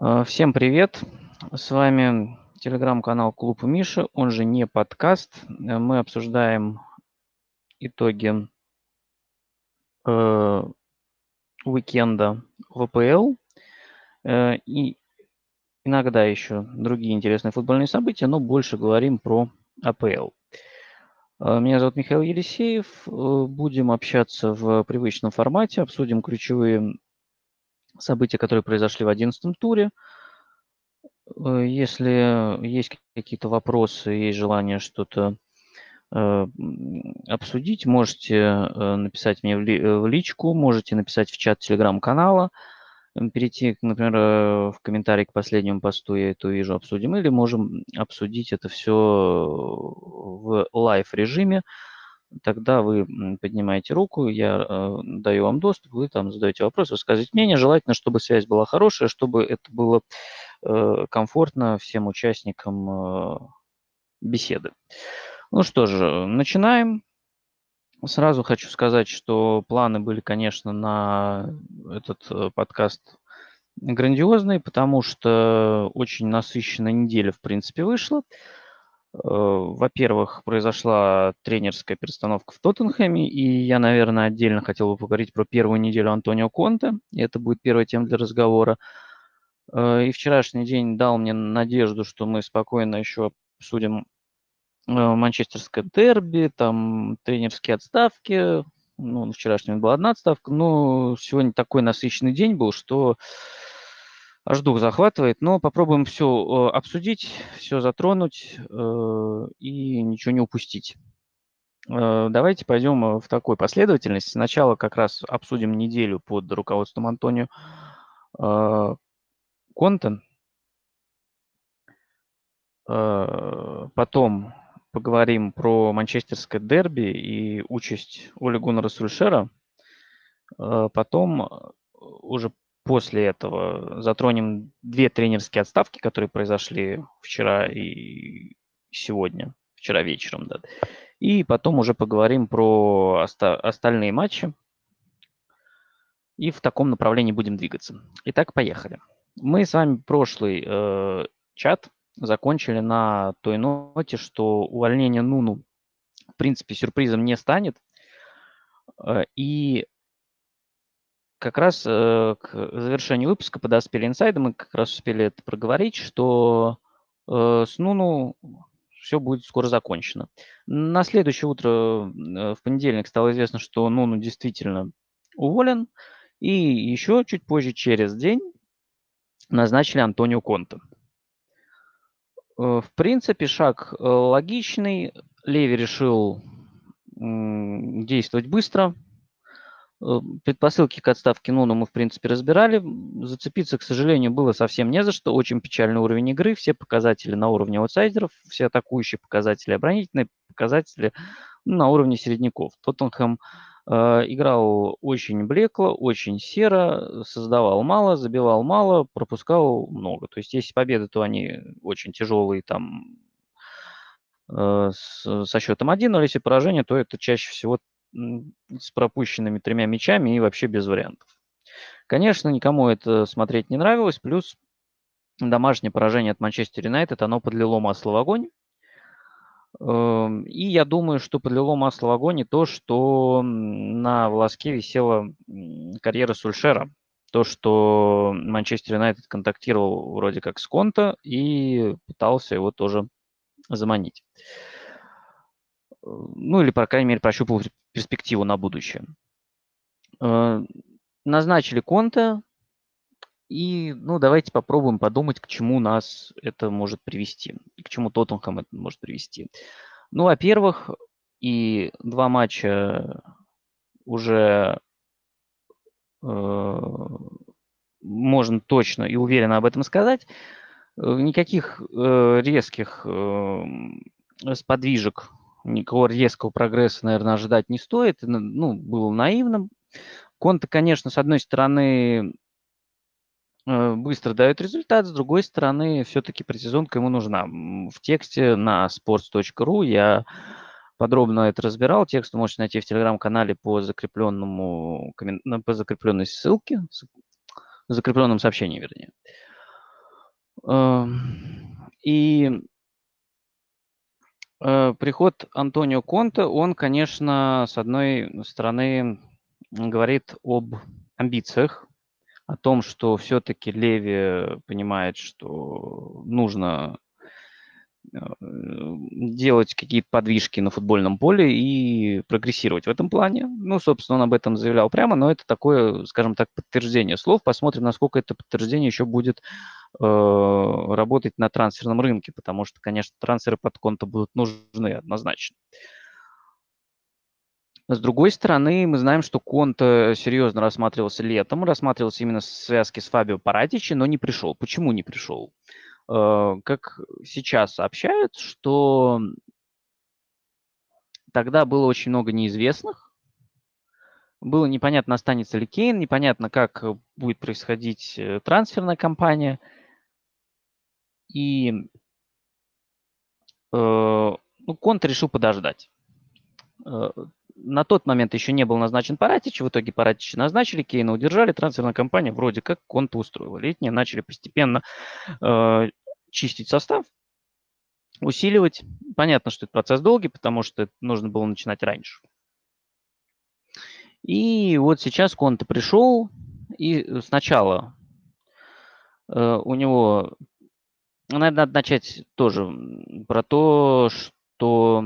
А, всем привет! С вами телеграм-канал Клуб Миши, он же не подкаст. Э, мы обсуждаем итоги э, уикенда ВПЛ э, и иногда еще другие интересные футбольные события, но больше говорим про АПЛ. Э, меня зовут Михаил Елисеев. Э, будем общаться в привычном формате, обсудим ключевые события, которые произошли в 11 туре. Э, если есть какие-то вопросы, есть желание что-то э, обсудить, можете э, написать мне в личку, можете написать в чат телеграм-канала, перейти, например, в комментарий к последнему посту, я это увижу, обсудим, или можем обсудить это все в live режиме, тогда вы поднимаете руку, я э, даю вам доступ, вы там задаете вопрос, высказываете мнение. Желательно, чтобы связь была хорошая, чтобы это было э, комфортно всем участникам э, беседы. Ну что же, начинаем. Сразу хочу сказать, что планы были, конечно, на этот э, подкаст грандиозные, потому что очень насыщенная неделя, в принципе, вышла. Э, во-первых, произошла тренерская перестановка в Тоттенхэме, и я, наверное, отдельно хотел бы поговорить про первую неделю Антонио Конте. И это будет первая тема для разговора. Э, и вчерашний день дал мне надежду, что мы спокойно еще обсудим э, манчестерское дерби, там тренерские отставки. Ну, вчерашнем была одна отставка, но сегодня такой насыщенный день был, что аж дух захватывает, но попробуем все э, обсудить, все затронуть э, и ничего не упустить. Э, давайте пойдем в такой последовательности. Сначала как раз обсудим неделю под руководством Антонио Контен. Потом поговорим про манчестерское дерби и участь Оли Гуннера Сульшера. Потом уже после этого затронем две тренерские отставки, которые произошли вчера и сегодня, вчера вечером, да. И потом уже поговорим про оста- остальные матчи. И в таком направлении будем двигаться. Итак, поехали. Мы с вами прошлый э, чат закончили на той ноте, что увольнение Нуну в принципе сюрпризом не станет. Э, и как раз э, к завершению выпуска подоспели инсайды, мы как раз успели это проговорить, что э, с Нуну все будет скоро закончено. На следующее утро, э, в понедельник, стало известно, что Нуну действительно уволен, и еще чуть позже, через день, назначили Антонио Конта. В принципе, шаг логичный. Леви решил действовать быстро, предпосылки к отставке Нуна мы, в принципе, разбирали. Зацепиться, к сожалению, было совсем не за что. Очень печальный уровень игры. Все показатели на уровне аутсайдеров, все атакующие показатели, оборонительные показатели ну, на уровне середняков. Тоттенхэм э, играл очень блекло, очень серо, создавал мало, забивал мало, пропускал много. То есть, если победы, то они очень тяжелые, там, э, с, со счетом 1, но если поражение, то это чаще всего с пропущенными тремя мячами и вообще без вариантов. Конечно, никому это смотреть не нравилось, плюс домашнее поражение от Манчестер Юнайтед, оно подлило масло в огонь. Эм, и я думаю, что подлило масло в огонь и то, что на волоске висела карьера Сульшера. То, что Манчестер Юнайтед контактировал вроде как с Конта и пытался его тоже заманить. Ну или, по крайней мере, прощупывал перспективу на будущее. Э, назначили Конта, и, ну, давайте попробуем подумать, к чему нас это может привести, и к чему Тоттенхэм это может привести. Ну, во-первых, и два матча уже э, можно точно и уверенно об этом сказать. Э, никаких э, резких э, сподвижек никакого резкого прогресса, наверное, ожидать не стоит. Ну, было наивным. Конта, конечно, с одной стороны, э, быстро дает результат, с другой стороны, все-таки предсезонка ему нужна. В тексте на sports.ru я подробно это разбирал. Текст вы можете найти в телеграм-канале по закрепленному по закрепленной ссылке, закрепленном сообщении, вернее. Эм, и приход Антонио Конте, он, конечно, с одной стороны говорит об амбициях, о том, что все-таки Леви понимает, что нужно э, делать какие-то подвижки на футбольном поле и прогрессировать в этом плане. Ну, собственно, он об этом заявлял прямо, но это такое, скажем так, подтверждение слов. Посмотрим, насколько это подтверждение еще будет э, работать на трансферном рынке, потому что, конечно, трансферы под конта будут нужны однозначно. С другой стороны, мы знаем, что Конте серьезно рассматривался летом, рассматривался именно в связке с Фабио Паратичи, но не пришел. Почему не пришел? Э, как сейчас сообщают, что тогда было очень много неизвестных, было непонятно, останется ли Кейн, непонятно, как будет происходить э, трансферная кампания. И э, ну, Конте решил подождать на тот момент еще не был назначен Паратич, в итоге Паратича назначили, Кейна удержали, трансферная кампания вроде как Конта устроила. Летние начали постепенно э, чистить состав, усиливать. Понятно, что это процесс долгий, потому что нужно было начинать раньше. И вот сейчас Конте пришел, и сначала э, у него, наверное, надо начать тоже про то, что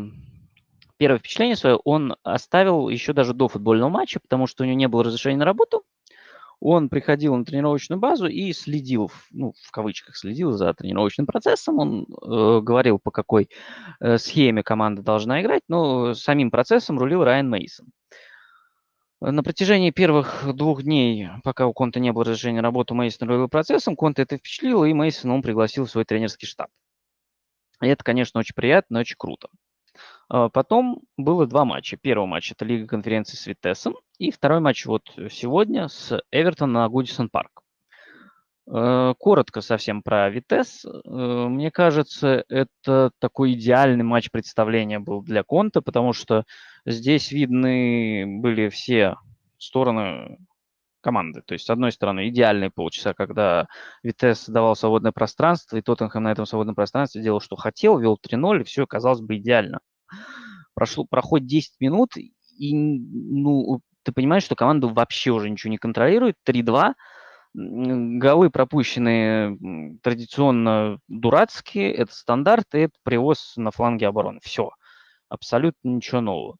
первое впечатление свое он оставил еще даже до футбольного матча, потому что у него не было разрешения на работу. Он приходил на тренировочную базу и следил, ну, в кавычках, следил за тренировочным процессом. Он э, говорил, по какой э, схеме команда должна играть, но самим процессом рулил Райан Мейсон. На протяжении первых двух дней, пока у Конта не было разрешения на работу, Мейсон рулил процессом. Конта это впечатлило, и Мейсон он пригласил в свой тренерский штаб. И это, конечно, очень приятно, очень круто. А, потом было два матча. Первый матч – это Лига конференции с Витесом, и второй матч вот сегодня с Эвертон на Гудисон Парк. А, коротко совсем про Витес. А, мне кажется, это такой идеальный матч представления был для Конта, потому что здесь видны были все стороны команды. То есть, с одной стороны, идеальные полчаса, когда Витес давал свободное пространство, и Тоттенхэм на этом свободном пространстве делал, что хотел, вел 3-0, и все казалось бы идеально прошло, проходит 10 минут, и ну, ты понимаешь, что команда вообще уже ничего не контролирует. 3-2. Голы пропущенные традиционно дурацкие, это стандарт, и это привоз на фланге обороны. Все. Абсолютно ничего нового.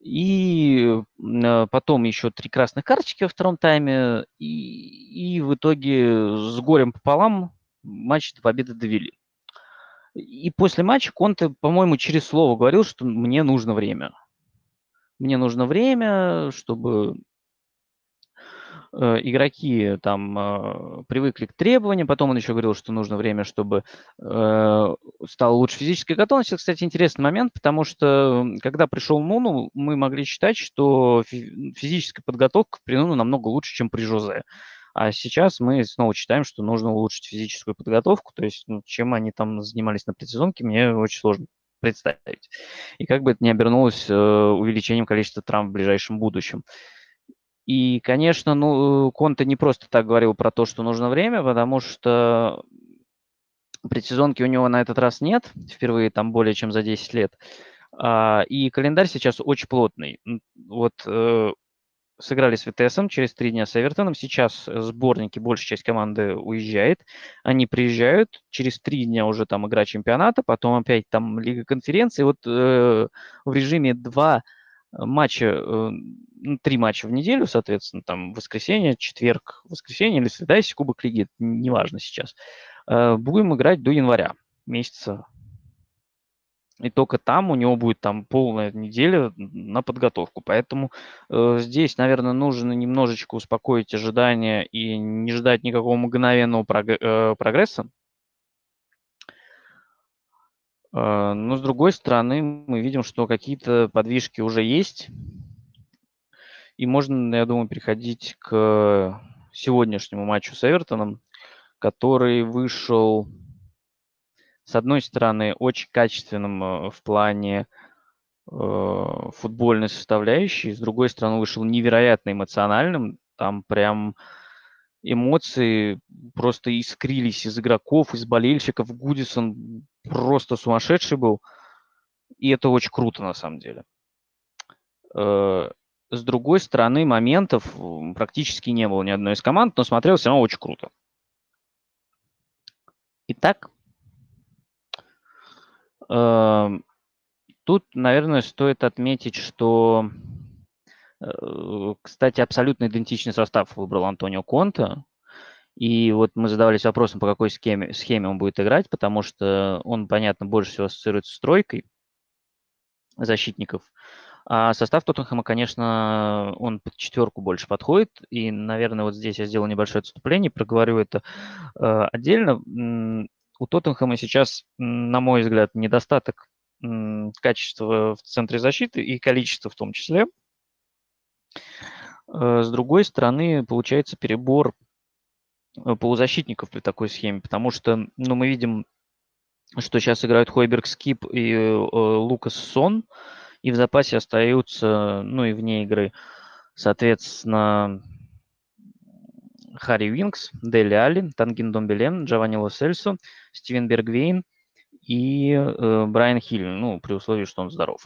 И э, потом еще три красных карточки во втором тайме. И, и в итоге с горем пополам матч до победы довели. И после матча Конте, по-моему, через слово говорил, что мне нужно время. Мне нужно время, чтобы игроки там э, привыкли к требованиям. Потом он еще говорил, что нужно время, чтобы э, стала лучше физическая готовность. Это, кстати, интересный момент, потому что когда пришел Нуну, мы могли считать, что физическая подготовка при Нуну намного лучше, чем при Жозе. А сейчас мы снова читаем, что нужно улучшить физическую подготовку. То есть, ну, чем они там занимались на предсезонке, мне очень сложно представить. И как бы это не обернулось э, увеличением количества травм в ближайшем будущем. И, конечно, ну, Конте не просто так говорил про то, что нужно время, потому что предсезонки у него на этот раз нет, впервые там более чем за 10 лет. А, и календарь сейчас очень плотный. Вот э, сыграли с ВТСом, через три дня с Эвертоном. Сейчас сборники, большая часть команды уезжает. Они приезжают, через три дня уже там игра чемпионата, потом опять там Лига конференции. Вот э, в режиме два матча, э, ну, три матча в неделю, соответственно, там воскресенье, четверг, воскресенье или среда, если Кубок Лиги, неважно сейчас. Э, будем играть до января месяца и только там у него будет там полная неделя на подготовку. Поэтому э, здесь, наверное, нужно немножечко успокоить ожидания и не ждать никакого мгновенного э, прогресса. Э, но с другой стороны, мы видим, что какие-то подвижки уже есть. И можно, я думаю, переходить к сегодняшнему матчу с Эвертоном, который вышел с одной стороны, очень качественным э, в плане э, футбольной составляющей, с другой стороны, вышел невероятно эмоциональным. Там прям эмоции просто искрились из игроков, из болельщиков. Гудисон просто сумасшедший был. И это очень круто на самом деле. Э, с другой стороны, моментов практически не было ни одной из команд, но смотрелось все равно очень круто. Итак, эм, тут, наверное, стоит отметить, что, кстати, абсолютно идентичный состав выбрал Антонио Конта. И вот мы задавались вопросом, по какой схеме, схеме он будет играть, потому что он, понятно, больше всего ассоциируется с тройкой защитников. А состав Тоттенхэма, конечно, он под четверку больше подходит. И, наверное, вот здесь я сделал небольшое отступление, проговорю это э, отдельно. У Тоттенхэма сейчас, на мой взгляд, недостаток э, качества в центре защиты и количества в том числе. Э, с другой стороны, получается перебор э, полузащитников при такой схеме, потому что ну, мы видим, что сейчас играют Хойберг Скип и э, Лукас Сон – и в запасе остаются, ну и вне игры, соответственно, Харри Винкс, Дели Али, Тангин Домбелен, Джованни Лосельсо, Стивен Бергвейн и э, Брайан Хилли, ну, при условии, что он здоров.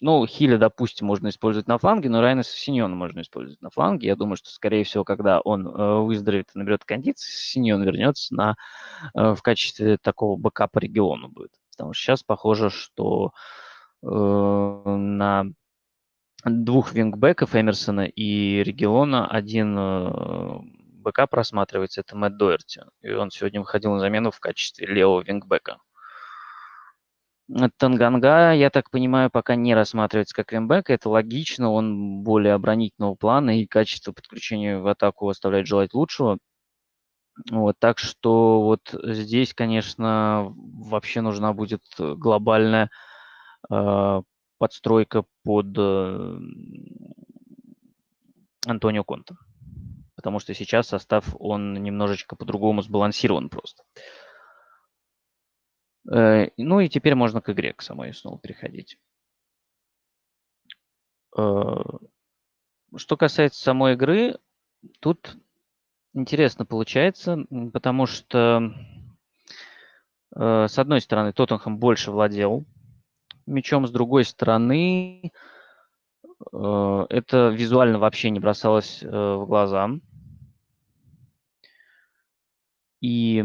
Ну, Хилли, допустим, можно использовать на фланге, но Райна Синьона можно использовать на фланге. Я думаю, что, скорее всего, когда он э, выздоровеет и наберет кондиции, Синьон вернется на, э, в качестве такого бэкапа региону будет. Потому что сейчас похоже, что Э, на двух вингбеков Эмерсона и Региона один э, БК просматривается, это Мэтт Дойерти. И он сегодня выходил на замену в качестве левого вингбека. Танганга, я так понимаю, пока не рассматривается как вингбек. Это логично, он более оборонительного плана и качество подключения в атаку оставляет желать лучшего. Вот, так что вот здесь, конечно, вообще нужна будет глобальная а, подстройка под э, Антонио Конта. Потому что сейчас состав, он немножечко по-другому сбалансирован просто. Э, ну и теперь можно к игре, к самой снова переходить. Э, что касается самой игры, тут интересно получается, потому что, с одной стороны, Тоттенхэм больше владел мячом, с другой стороны, э, это визуально вообще не бросалось э, в глаза. И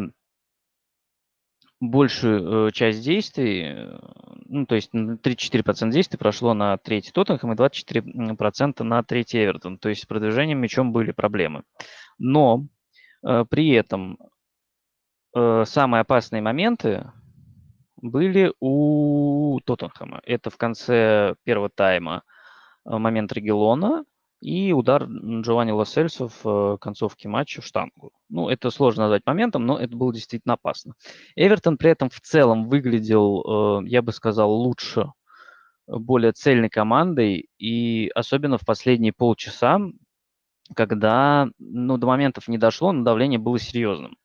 большую э, часть действий, ну, то есть 34% действий прошло на третий Тоттенхэм и 24% на третий Эвертон. То есть с продвижением мячом были проблемы. Но при этом самые опасные моменты были у Тоттенхэма. Это в конце первого тайма э, момент Регелона и удар Джованни Лосельсо в э, концовке матча в штангу. Ну, это сложно назвать моментом, но это было действительно опасно. Эвертон при этом в целом выглядел, э, я бы сказал, лучше, более цельной командой, и особенно в последние полчаса, когда ну, до моментов не дошло, но давление было серьезным.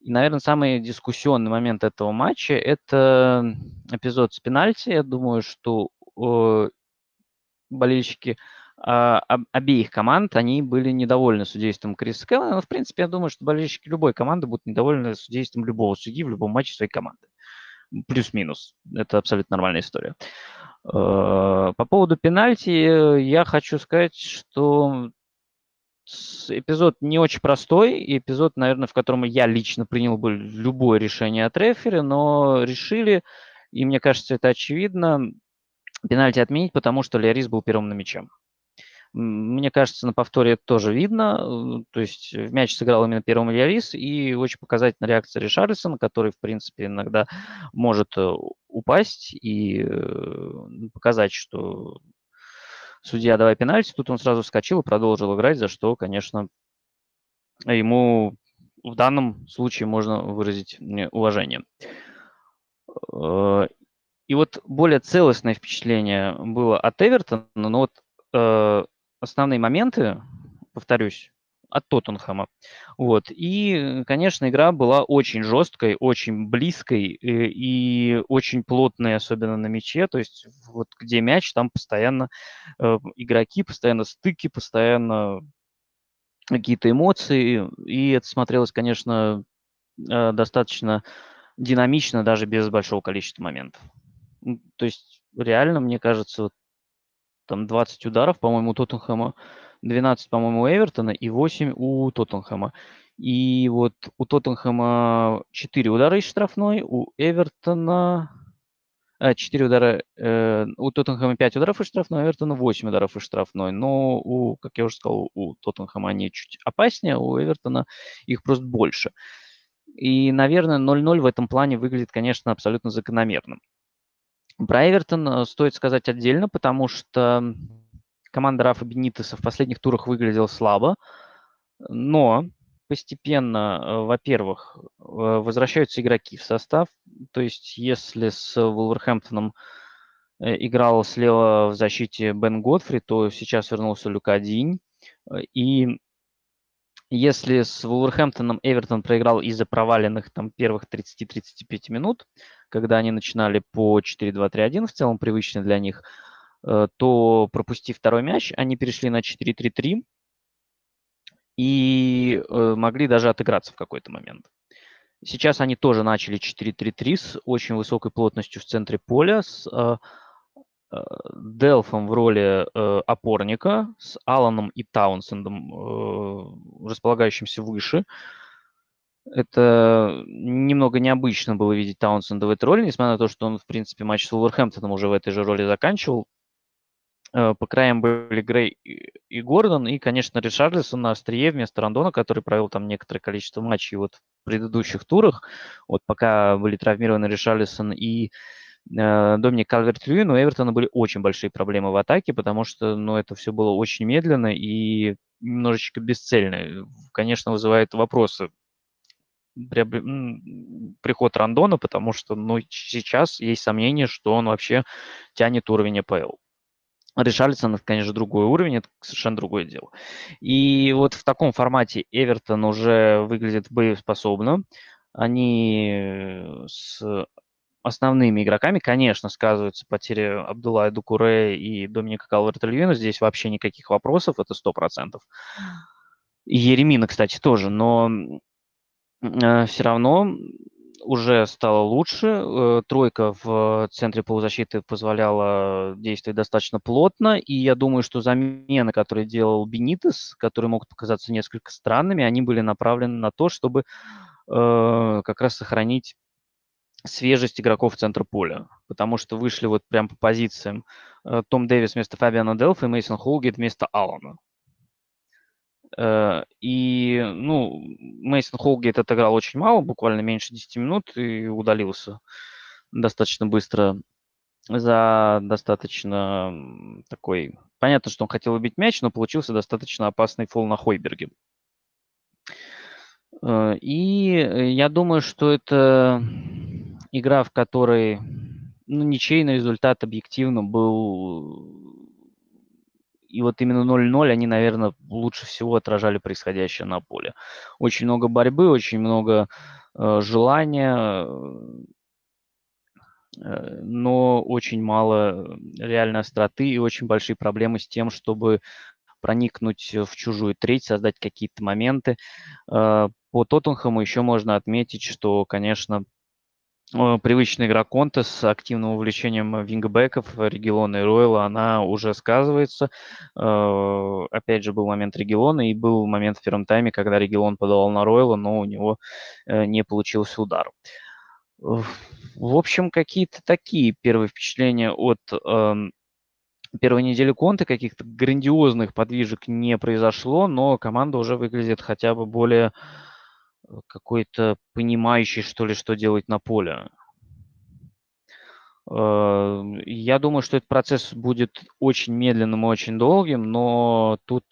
И, наверное, самый дискуссионный момент этого матча – это эпизод с пенальти. Я думаю, что э, болельщики обеих команд, они были недовольны судейством Криса Келла. Но, в принципе, я думаю, что болельщики любой команды будут недовольны судейством любого судьи в любом матче своей команды. Плюс-минус. Это абсолютно нормальная история. Э, по поводу пенальти я хочу сказать, что эпизод не очень простой, эпизод, наверное, в котором я лично принял бы любое решение от рефери, но решили, и мне кажется, это очевидно, пенальти отменить, потому что Лиарис был первым на мяче. Мне кажется, на повторе это тоже видно. То есть в мяч сыграл именно первым Лиарис, и очень показательная реакция Ришарлисона, который, в принципе, иногда может э, упасть и э, показать, что судья, давай пенальти. Тут он сразу вскочил и продолжил играть, за что, конечно, ему в данном случае можно выразить уважение. Э, и вот более целостное впечатление было от Эвертона, но вот э, основные моменты, повторюсь, от Тоттенхэма. Вот. И, конечно, игра была очень жесткой, очень близкой и, э, и очень плотной, особенно на мяче. То есть вот где мяч, там постоянно э, игроки, постоянно стыки, постоянно какие-то эмоции, и это смотрелось, конечно, э, достаточно динамично, даже без большого количества моментов. То есть реально, мне кажется, вот там 20 ударов, по-моему, у Тоттенхэма, 12, по-моему, у Эвертона и 8 у Тоттенхэма. И вот у Тоттенхэма 4 удара из штрафной, у Эвертона... 4 удара, э, у Тоттенхэма 5 ударов из штрафной, у Эвертона 8 ударов из штрафной. Но, у, как я уже сказал, у Тоттенхэма они чуть опаснее, у Эвертона их просто больше. И, наверное, 0-0 в этом плане выглядит, конечно, абсолютно закономерным. Про Эвертон э, стоит сказать отдельно, потому что команда Рафа Бенитеса в последних турах выглядела слабо, но постепенно, э, во-первых, э, возвращаются игроки в состав. То есть если с Вулверхэмптоном играл слева в защите Бен Готфри, то сейчас вернулся Люка Динь. И если с Вулверхэмптоном Эвертон проиграл из-за проваленных там первых 30-35 минут, когда они начинали по 4-2-3-1, в целом привычно для них, э, то пропустив второй мяч, они перешли на 4-3-3 и э, могли даже отыграться в какой-то момент. Сейчас они тоже начали 4-3-3 с очень высокой плотностью в центре поля, с э, Делфом в роли опорника, с Алланом и Таунсендом, располагающимся выше. Это немного необычно было видеть Таунсенда в этой роли, несмотря на то, что он, в принципе, матч с Уолверхэмптоном уже в этой же роли заканчивал. Э, по краям были Грей и Гордон, и, конечно, Ришарлисон на острие вместо Рандона, который провел там некоторое количество матчей вот в предыдущих турах. Вот пока были травмированы Ришарлисон и Э, Доминик Калверт-Льюин, у Эвертона были очень большие проблемы в атаке, потому что ну, это все было очень медленно и немножечко бесцельно. Конечно, вызывает вопросы приход Рандона, потому что ну, сейчас есть сомнение, что он вообще тянет уровень АПЛ. Ришарлисон, это, конечно, другой уровень, это совершенно другое дело. И вот в таком формате Эвертон уже выглядит боеспособно. Они с основными игроками, конечно, сказываются потери Абдулла Дукуре и Доминика Калверта Здесь вообще никаких вопросов, это 100%. И Еремина, кстати, тоже, но э, все равно уже стало лучше. Э, тройка в центре полузащиты позволяла действовать достаточно плотно, и я думаю, что замены, которые делал Бенитес, которые могут показаться несколько странными, они были направлены на то, чтобы э, как раз сохранить свежесть игроков центра поля, потому что вышли вот прям по позициям э, Том Дэвис вместо Фабиана Делфа и Мейсон Холгейт вместо Алана. Э, и, ну, Мейсон Холгейт отыграл очень мало, буквально меньше 10 минут, и удалился достаточно быстро за достаточно такой... Понятно, что он хотел убить мяч, но получился достаточно опасный фол на Хойберге. Э, и я думаю, что это игра, в которой ну, ничейный результат объективно был... И вот именно 0-0 они, наверное, лучше всего отражали происходящее на поле. Очень много борьбы, очень много э, желания, э, но очень мало реальной остроты и очень большие проблемы с тем, чтобы проникнуть в чужую треть, создать какие-то моменты. Э, по Тоттенхэму еще можно отметить, что, конечно, привычная игра Конте с активным увлечением вингбеков Региона и Ройла, она уже сказывается. Э, опять же, был момент Региона и был момент в первом тайме, когда Регион подавал на Ройла, но у него э, не получился удар. В общем, какие-то такие первые впечатления от эм, первой недели Конте, каких-то грандиозных подвижек не произошло, но команда уже выглядит хотя бы более Э, какой-то понимающий, что ли, что делать на поле. Э, я думаю, что этот процесс будет очень медленным и очень долгим, но тут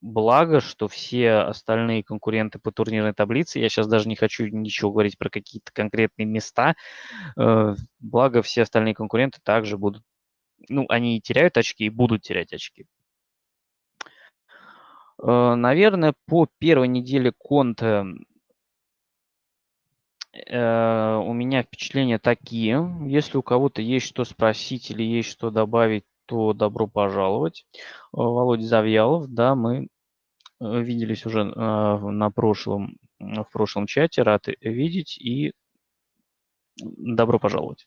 благо, что все остальные конкуренты по турнирной таблице, я сейчас даже не хочу ничего говорить про какие-то конкретные места, э, благо все остальные конкуренты также будут, ну, они теряют очки и будут терять очки. Наверное, по первой неделе Конте Э, у меня впечатления такие. Если у кого-то есть что спросить или есть что добавить, то добро пожаловать. Володя Завьялов, да, мы э, виделись уже на прошлом, в прошлом чате. Рад видеть и добро пожаловать.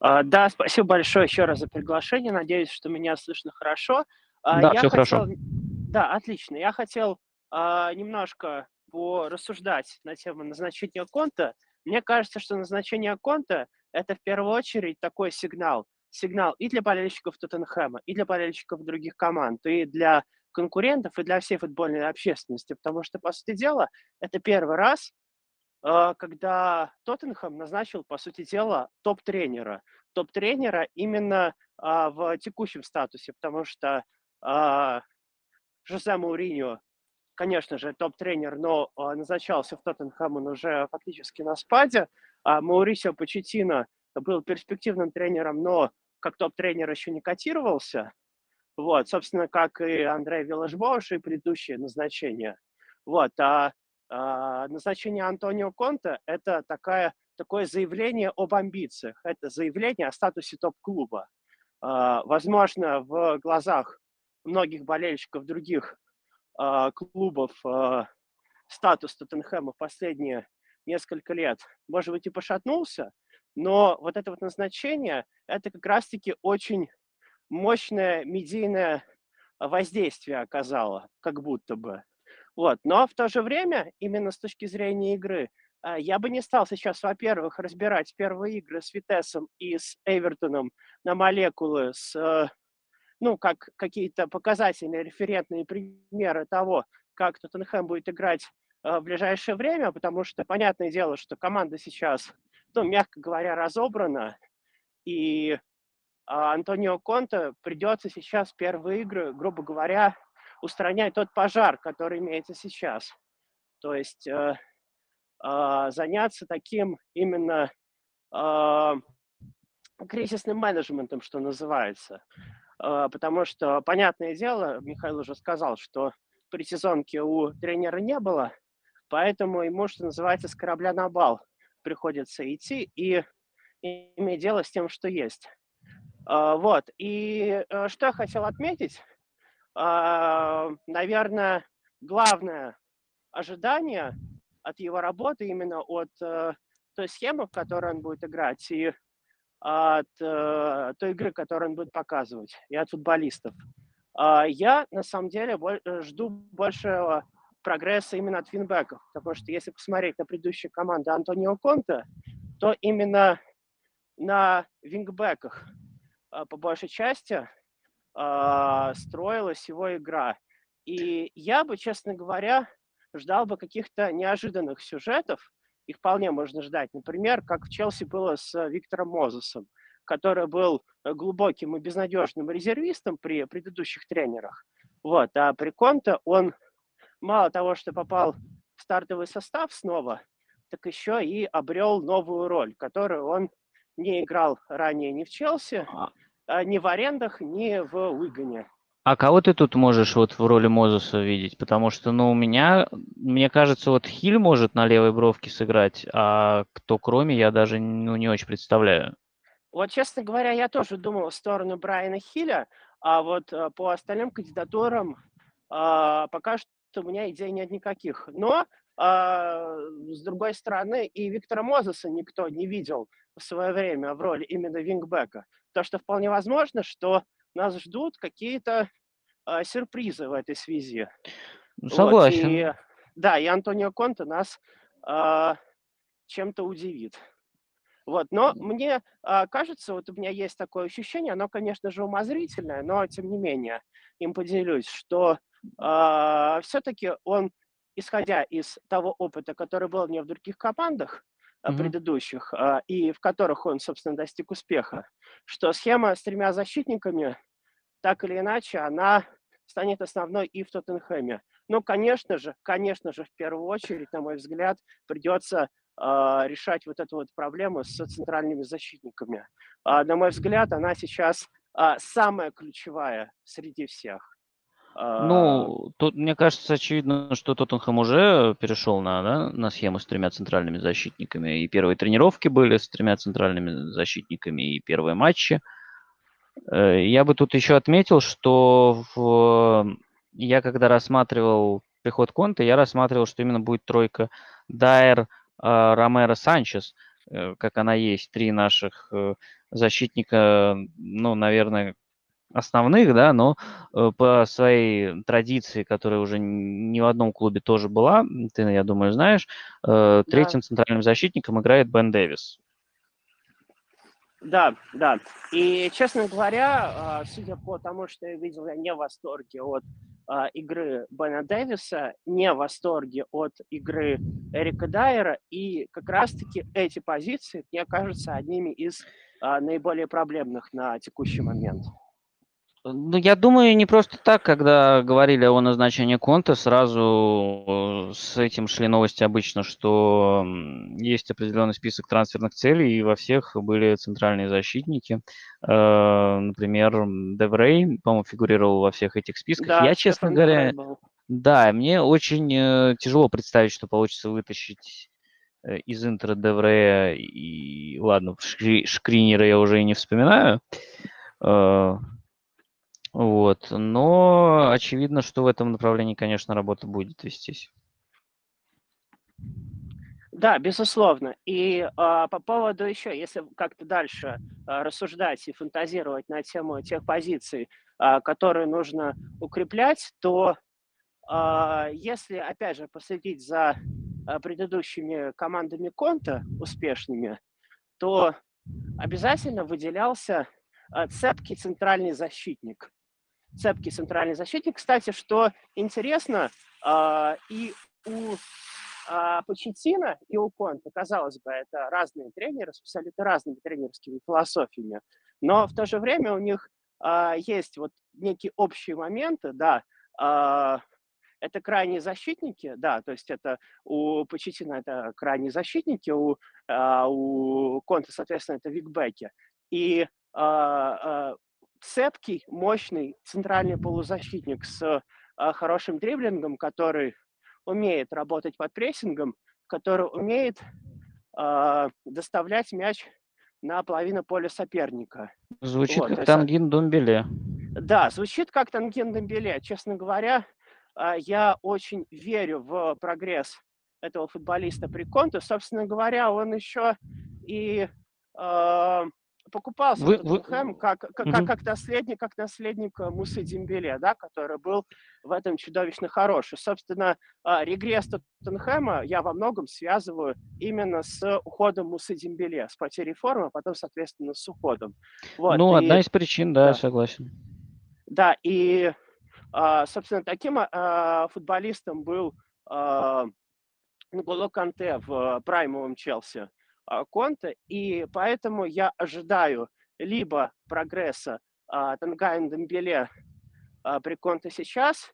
А, да, спасибо большое еще раз за приглашение. Надеюсь, что меня слышно хорошо. А, да, Я все хотел... хорошо. Да, отлично. Я хотел а, немножко порассуждать на тему назначения конта. Мне кажется, что назначение конта – это в первую очередь такой сигнал. Сигнал и для болельщиков Тоттенхэма, и для болельщиков других команд, и для конкурентов, и для всей футбольной общественности. Потому что, по сути дела, это первый раз, а, когда Тоттенхэм назначил, по сути дела, топ-тренера. Топ-тренера именно а, в текущем статусе, потому что а, Жозе Мауриньо, конечно же, топ-тренер, но назначался в Тоттенхэм он уже фактически на спаде. А Маурисио Почетино был перспективным тренером, но как топ-тренер еще не котировался. Вот, собственно, как и Андрей Виллажбош и предыдущие назначения. Вот, а а, назначение Антонио Конте – это такая, такое заявление об амбициях, это заявление о статусе топ-клуба. А, возможно, в глазах многих болельщиков других а, клубов статус Тоттенхэма в последние несколько лет, может быть, и пошатнулся, но вот это вот назначение – это как раз-таки очень мощное медийное воздействие оказало, как будто бы. Вот. Но в то же время, именно с точки зрения игры, а, я бы не стал сейчас, во-первых, разбирать первые игры с Витесом и с Эвертоном на молекулы, с, э, ну, как какие-то показательные референтные примеры того, как Тоттенхэм будет играть э, в ближайшее время, потому что понятное дело, что команда сейчас, ну, мягко говоря, разобрана, и а, Антонио Конте придется сейчас первые игры, грубо говоря, устранять тот пожар, который имеется сейчас. То есть э, э, заняться таким именно э, кризисным менеджментом, что называется. Э, потому что, понятное дело, Михаил уже сказал, что при сезонке у тренера не было, поэтому ему, что называется, с корабля на бал приходится идти и, иметь дело с тем, что есть. Э, вот. И э, что я хотел отметить, а, наверное, главное ожидание от его работы именно от э, той схемы, в которой он будет играть, и от э, той игры, которую он будет показывать, и от футболистов. А, я, на самом деле, жду большего прогресса именно от винбеков, потому что если посмотреть на предыдущие команды Антонио Конта, то именно на вингбеках а, по большей части э, строилась его игра. И я бы, честно говоря, ждал бы каких-то неожиданных сюжетов. Их вполне можно ждать. Например, как в Челси было с Виктором Мозесом, который был глубоким и безнадежным резервистом при предыдущих тренерах. Вот. А при Конте он мало того, что попал в стартовый состав снова, так еще и обрел новую роль, которую он не играл ранее ни в Челси, а, а, ни в арендах, ни в Уигане. А кого ты тут можешь вот в роли Мозеса видеть? Потому что, ну, у меня, мне кажется, вот Хиль может на левой бровке сыграть, а кто кроме, я даже ну, не очень представляю. Вот, честно говоря, я тоже думал в сторону Брайана Хилля, а вот а, по остальным кандидатурам а, пока что у меня идей нет никаких. Но, а, с другой стороны, и Виктора Мозеса никто не видел в свое время в роли именно вингбека. То, что вполне возможно, что нас ждут какие-то э, сюрпризы в этой связи. Согласен. Вот, и, да, и Антонио Конте нас э, чем-то удивит. Вот, но мне э, кажется, вот у меня есть такое ощущение, оно, конечно же, умозрительное, но тем не менее им поделюсь, что э, все-таки он, исходя из того опыта, который был у него в других командах, mm-hmm. предыдущих, и в которых он, собственно, достиг успеха, что схема с тремя защитниками, так или иначе, она станет основной и в Тоттенхэме. Но, конечно же, конечно же, в первую очередь, на мой взгляд, придется э, решать вот эту вот проблему с центральными защитниками. Э, на мой взгляд, она сейчас э, самая ключевая среди всех. Ну, тут, мне кажется, очевидно, что Тоттенхэм уже перешел на, да, на схему с тремя центральными защитниками. И первые тренировки были с тремя центральными защитниками, и первые матчи. Э, я бы тут еще отметил, что в я когда рассматривал приход Конта, я рассматривал, что именно будет тройка Дайер, а, Ромеро, Санчес, э, как она есть, три наших э, защитника, ну, наверное, основных, да, но э, по своей традиции, которая уже ни в одном клубе тоже была, ты, я думаю, знаешь, третьим да. центральным защитником играет Бен Дэвис. Да, да. И, честно говоря, а, судя по тому, что я видел, я не в восторге от а, игры Бена Дэвиса, не в восторге от игры Эрика Дайера, и как раз-таки эти позиции, мне кажутся, одними из а, наиболее проблемных на текущий момент. Ну, я думаю, не просто так, когда говорили о назначении Конта, сразу э, с этим шли новости обычно, что есть определенный список трансферных целей, и во всех были центральные защитники. Э, например, Деврей, по-моему, фигурировал во всех этих списках. Да, я, честно говоря, да, мне очень э, тяжело представить, что получится вытащить из Интера Деврея и, ладно, Шкринера я уже и не вспоминаю. Вот. Но очевидно, что в этом направлении, конечно, работа будет вестись. Да, безусловно. И а, по поводу еще, если как-то дальше а, рассуждать и фантазировать на тему тех позиций, а, которые нужно укреплять, то а, если, опять же, последить за а, предыдущими командами Конта успешными, то обязательно выделялся а, цепкий центральный защитник цепкий центральный защитник. Кстати, что интересно, э, и у э, Почетина, и у Конта, казалось бы, это разные тренеры с абсолютно разными тренерскими философиями, но в то же время у них э, есть вот некие общие моменты, да, это крайние защитники, да, то есть это у Почетина это крайние защитники, у, у Конта, соответственно, это викбеки. И цепкий, мощный центральный полузащитник с а, хорошим дриблингом, который умеет работать под прессингом, который умеет а, доставлять мяч на половину поля соперника. Звучит вот, как Тангин Думбеле. Да, звучит как Тангин Думбеле. Честно говоря, а, я очень верю в прогресс этого футболиста при Конте. Собственно говоря, он еще и э, покупался вы, Тоттенхэм вы... как, как, угу. как, наследник, как наследник э, Мусы Дембеле, да, который был в этом чудовищно хороший. Собственно, а, регресс Тоттенхэма я во многом связываю именно с уходом Мусы Дембеле, с потерей формы, а потом, соответственно, с уходом. Вот, ну, и... одна из причин, да, да. согласен. Да, и, а, собственно, таким а, футболистом был Нголо Канте в праймовом Челси. А, Конте, и поэтому я ожидаю либо прогресса а, Танги Ндомбеле а, при Конте сейчас,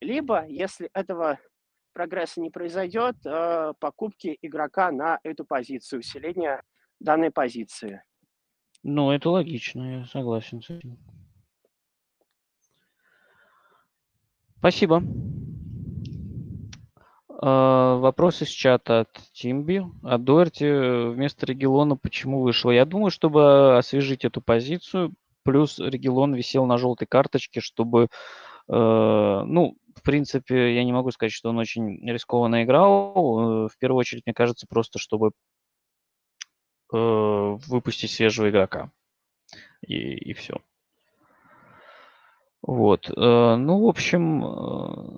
либо, если этого прогресса не произойдет, покупки игрока на эту позицию, усиление данной позиции. Ну, это логично, я согласен с этим. Спасибо. А, вопрос из чата от Тимби. А Доэрти вместо Регилона почему вышел? Я думаю, чтобы освежить эту позицию, плюс Регелон висел на желтой карточке, чтобы, э, ну, в принципе, я не могу сказать, что он очень рискованно играл. Э, в первую очередь, мне кажется, просто чтобы э, выпустить свежего игрока. И, и все. Вот. Ну, в общем,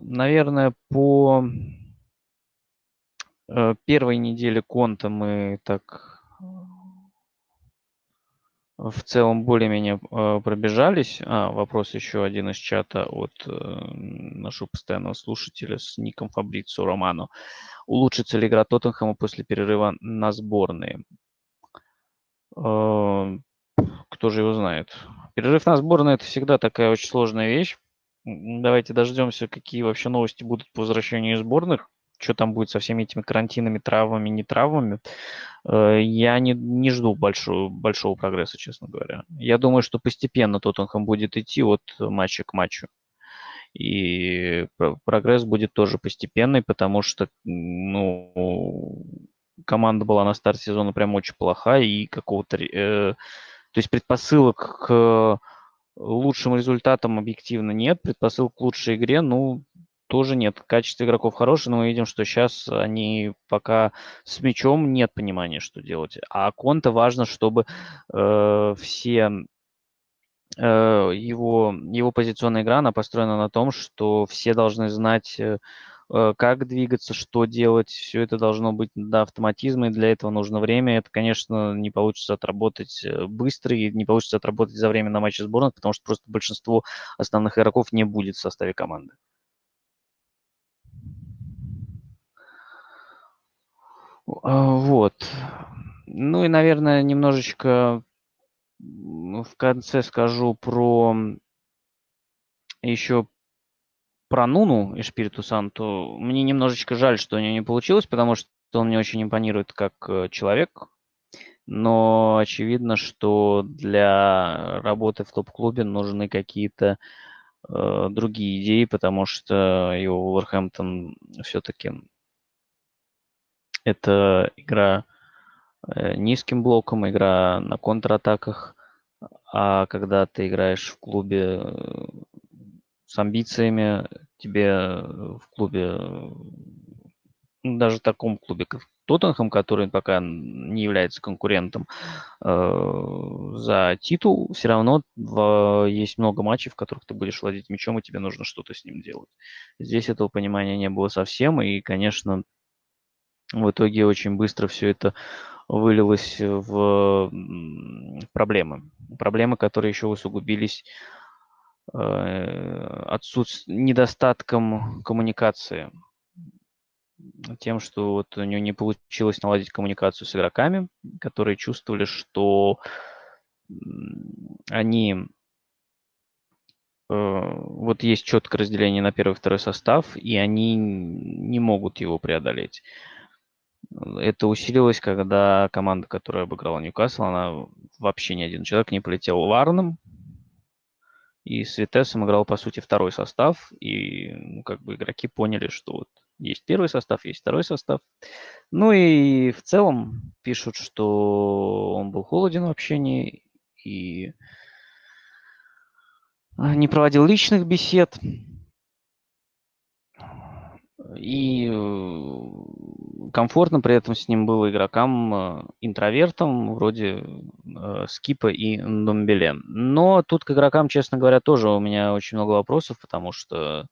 наверное, по Э, первой неделе конта мы так э, в целом более-менее э, пробежались. А, вопрос еще один из чата от нашего постоянного слушателя с ником Фабрицу Роману. Улучшится ли игра Тоттенхэма после перерыва на сборные? Кто же его знает? Перерыв на сборные – это всегда такая очень сложная вещь. Давайте дождемся, какие вообще новости будут по возвращению сборных что там будет со всеми этими карантинами, травмами, не травмами, э, я не, не жду большого, большого прогресса, честно говоря. Я думаю, что постепенно Тоттенхэм будет идти от матча к матчу. И прогресс будет тоже постепенный, потому что ну, команда была на старте сезона прям очень плохая, и какого-то... Э, то есть предпосылок к лучшим результатом объективно нет, предпосылок к лучшей игре, ну, тоже нет. Качество игроков хорошее, но мы видим, что сейчас они пока с мячом нет понимания, что делать. А Конта важно, чтобы э, все э, его, его позиционная игра, она построена на том, что все должны знать, э, э как двигаться, что делать. Все это должно быть до автоматизма, и для этого нужно время. Это, конечно, не получится отработать э, быстро, и не получится отработать за время на матче сборных, потому что просто большинство основных игроков не будет в составе команды. Вот. Ну и, наверное, немножечко в конце скажу про еще про Нуну и Шпириту Санту. Мне немножечко жаль, что у него не получилось, потому что он мне очень импонирует как э, человек. Но очевидно, что для работы в топ-клубе нужны какие-то э, другие идеи, потому что его Уолверхэмптон все-таки это игра э, низким блоком, игра на контратаках. А когда ты играешь в клубе э, с амбициями, тебе в клубе, ну, даже в таком клубе, как Тоттенхэм, который пока не является конкурентом э, за титул, все равно в, есть много матчей, в которых ты будешь владеть мячом, и тебе нужно что-то с ним делать. Здесь этого понимания не было совсем, и, конечно, в итоге очень быстро все это вылилось в проблемы. Проблемы, которые еще усугубились э, отсутств... недостатком коммуникации. Тем, что вот у него не получилось наладить коммуникацию с игроками, которые чувствовали, что они э, вот есть четкое разделение на первый и второй состав, и они не могут его преодолеть. Это усилилось, когда команда, которая обыграла Ньюкасл, она вообще ни один человек не полетел Ларном. И с Витесом играл, по сути, второй состав. И ну, как бы игроки поняли, что вот есть первый состав, есть второй состав. Ну и в целом пишут, что он был холоден в общении и не проводил личных бесед. И э, комфортно при этом с ним было игрокам-интровертам, э, вроде э, Скипа и Домбеле. Но тут к игрокам, честно говоря, тоже у меня очень много вопросов, потому что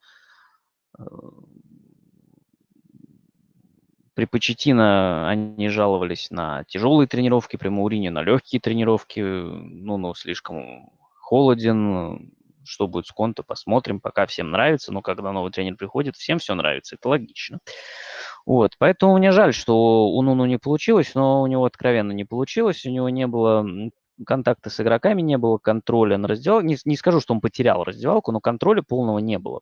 при Почетино они жаловались на тяжелые тренировки, при Маурине на легкие тренировки. Ну, ну, слишком холоден, что будет с Конто, посмотрим. Пока всем нравится, но когда новый тренер приходит, всем все нравится. Это логично. Вот, поэтому мне жаль, что у Нуну не получилось, но у него откровенно не получилось. У него не было контакта с игроками, не было контроля на раздевалку. Не, не скажу, что он потерял раздевалку, но контроля полного не было.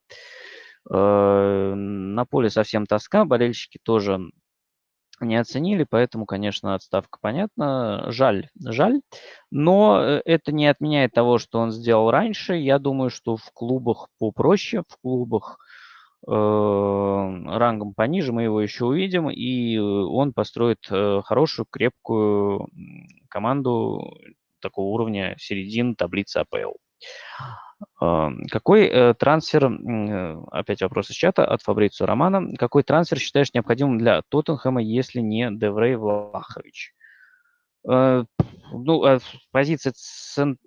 Э, на поле совсем тоска, болельщики тоже не оценили, поэтому, конечно, отставка понятна. Жаль, жаль. Но э, это не отменяет того, что он сделал раньше. Я думаю, что в клубах попроще, в клубах э, рангом пониже мы его еще увидим, и он построит э, хорошую, крепкую команду такого уровня середин таблицы АПЛ. Какой э, трансфер, э, опять вопрос из чата от Фабрицио Романа, какой трансфер считаешь необходимым для Тоттенхэма, если не Деврей Влахович? Э, ну, позиция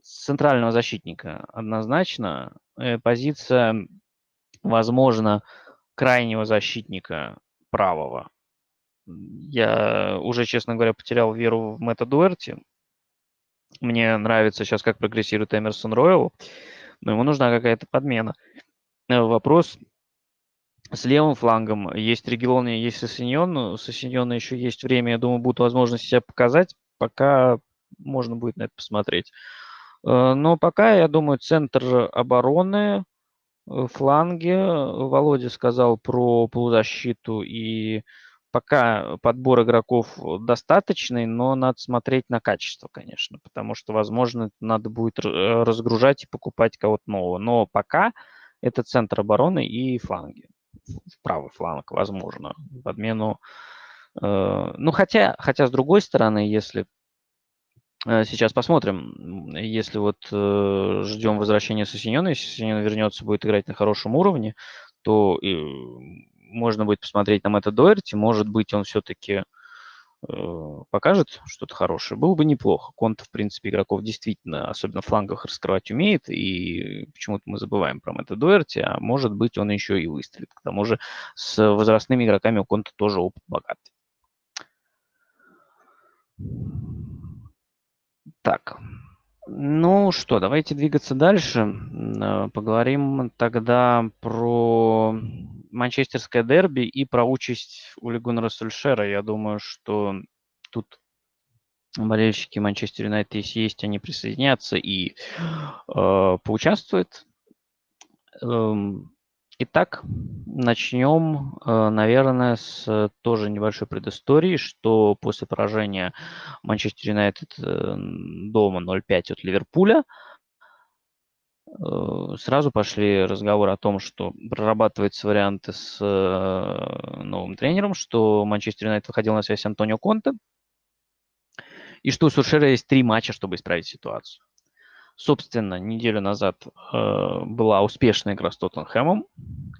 центрального защитника однозначно. Позиция, возможно, крайнего защитника правого. Я уже, честно говоря, потерял веру в Мэтта Дуэрти. Мне нравится сейчас, как прогрессирует Эмерсон Ройл но ему нужна какая-то подмена. Э, вопрос с левым флангом. Есть Регелон есть Сосиньон. У Сосиньона еще есть время, я думаю, будут возможности себя показать. Пока можно будет на это посмотреть. Э, но пока, я думаю, центр обороны, э, фланги. Володя сказал про полузащиту и пока подбор игроков достаточный, но надо смотреть на качество, конечно, потому что, возможно, надо будет э, разгружать и покупать кого-то нового. Но пока это центр обороны и фланги. Правый фланг, возможно, в подмену. Э, ну, хотя, хотя, с другой стороны, если Э, сейчас посмотрим. Если вот э, ждем возвращения Сосиньона, если Сосиньон вернется, будет играть на хорошем уровне, то э, можно будет посмотреть на Мэтта Дуэрти. Может быть, он все-таки э, покажет что-то хорошее. Было бы неплохо. Конта, в принципе, игроков действительно, особенно в флангах, раскрывать умеет. И почему-то мы забываем про Мэтта Дуэрти, а может быть, он еще и выстрелит. К тому же с возрастными игроками у Конта тоже опыт богатый. Так, ну что, давайте двигаться дальше. Э, поговорим тогда про манчестерское дерби и про участь Улигуна Сульшера. Я думаю, что тут болельщики Манчестер Юнайтед, если есть, они присоединятся и э, поучаствуют. Эм, Итак, начнем, э, наверное, с тоже небольшой предыстории, что после поражения Манчестер Юнайтед э, дома 0-5 от Ливерпуля сразу пошли разговоры о том, что прорабатываются варианты с новым тренером, что Манчестер Юнайтед выходил на связь Антонио Конте, и что у Суршера есть три матча, чтобы исправить ситуацию. Собственно, неделю назад э, была успешная игра с Тоттенхэмом.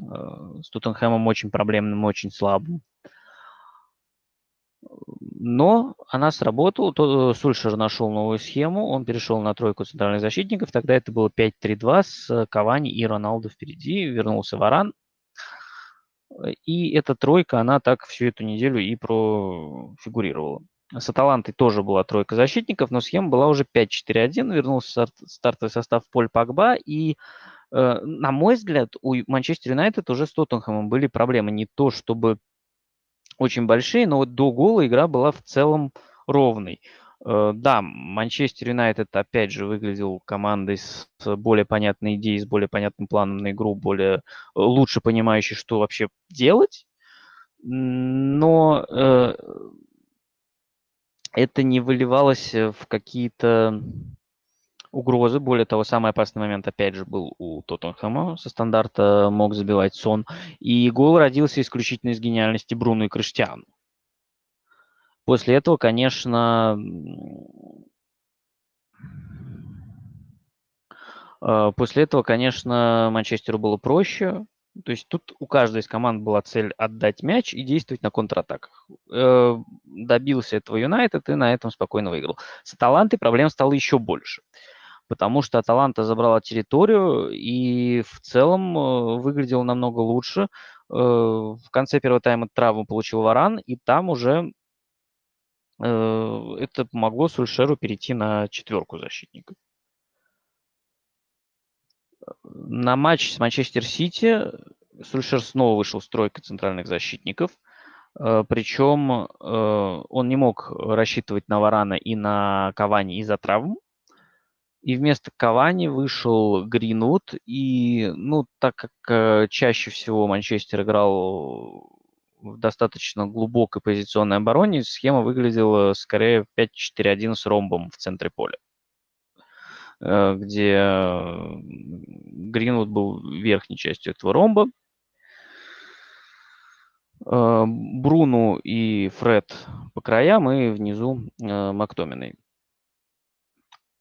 Э, с Тоттенхэмом очень проблемным, очень слабым. Но она сработала. То, Сульшер нашел новую схему. Он перешел на тройку центральных защитников. Тогда это было 5-3-2 с Кавани и Роналду впереди. Вернулся Варан. И эта тройка, она так всю эту неделю и профигурировала. С Аталантой тоже была тройка защитников, но схема была уже 5-4-1. Вернулся стартовый состав Поль Пакба. И, э, на мой взгляд, у Манчестер Юнайтед уже с Тоттенхэмом были проблемы. Не то чтобы очень большие, но вот до гола игра была в целом ровной. Э, да, Манчестер Юнайтед, опять же, выглядел командой с более понятной идеей, с более понятным планом на игру, более лучше понимающей, что вообще делать. Но э, это не выливалось э, в какие-то угрозы. Более того, самый опасный момент, опять же, был у Тоттенхэма. Со стандарта мог забивать сон. И гол родился исключительно из гениальности Бруно и Криштиану. После этого, конечно, э, после этого, конечно, Манчестеру было проще. То есть тут у каждой из команд была цель отдать мяч и действовать на контратаках. Э, добился этого Юнайтед и на этом спокойно выиграл. С Аталантой проблем стало еще больше, потому что Аталанта забрала территорию и в целом э, выглядел намного лучше. Э, в конце первого тайма травму получил Варан, и там уже это помогло Сульшеру перейти на четверку защитников на матч с Манчестер Сити Сульшер снова вышел с тройкой центральных защитников. Э, Причем э, он не мог рассчитывать на Варана и на Кавани из-за травм. И вместо Кавани вышел Гринвуд. И, ну, так как э, чаще всего Манчестер играл в достаточно глубокой позиционной обороне, схема выглядела скорее 5-4-1 с ромбом в центре поля. Э, где Гринвуд был верхней частью этого ромба. Э, Бруну и Фред по краям и внизу э, Мактоминой.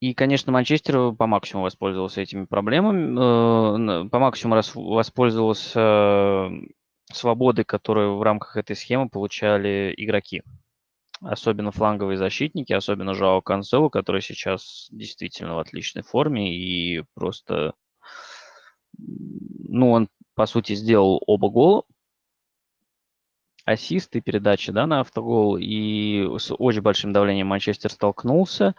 И, конечно, Манчестер по максимуму воспользовался этими проблемами, по максимуму воспользовался свободой, которую в рамках этой схемы получали игроки. Особенно фланговые защитники, особенно Жао Канцелу, который сейчас действительно в отличной форме и просто, ну, он, по сути, сделал оба гола, ассист и передачи, да, на автогол, и с очень большим давлением Манчестер столкнулся,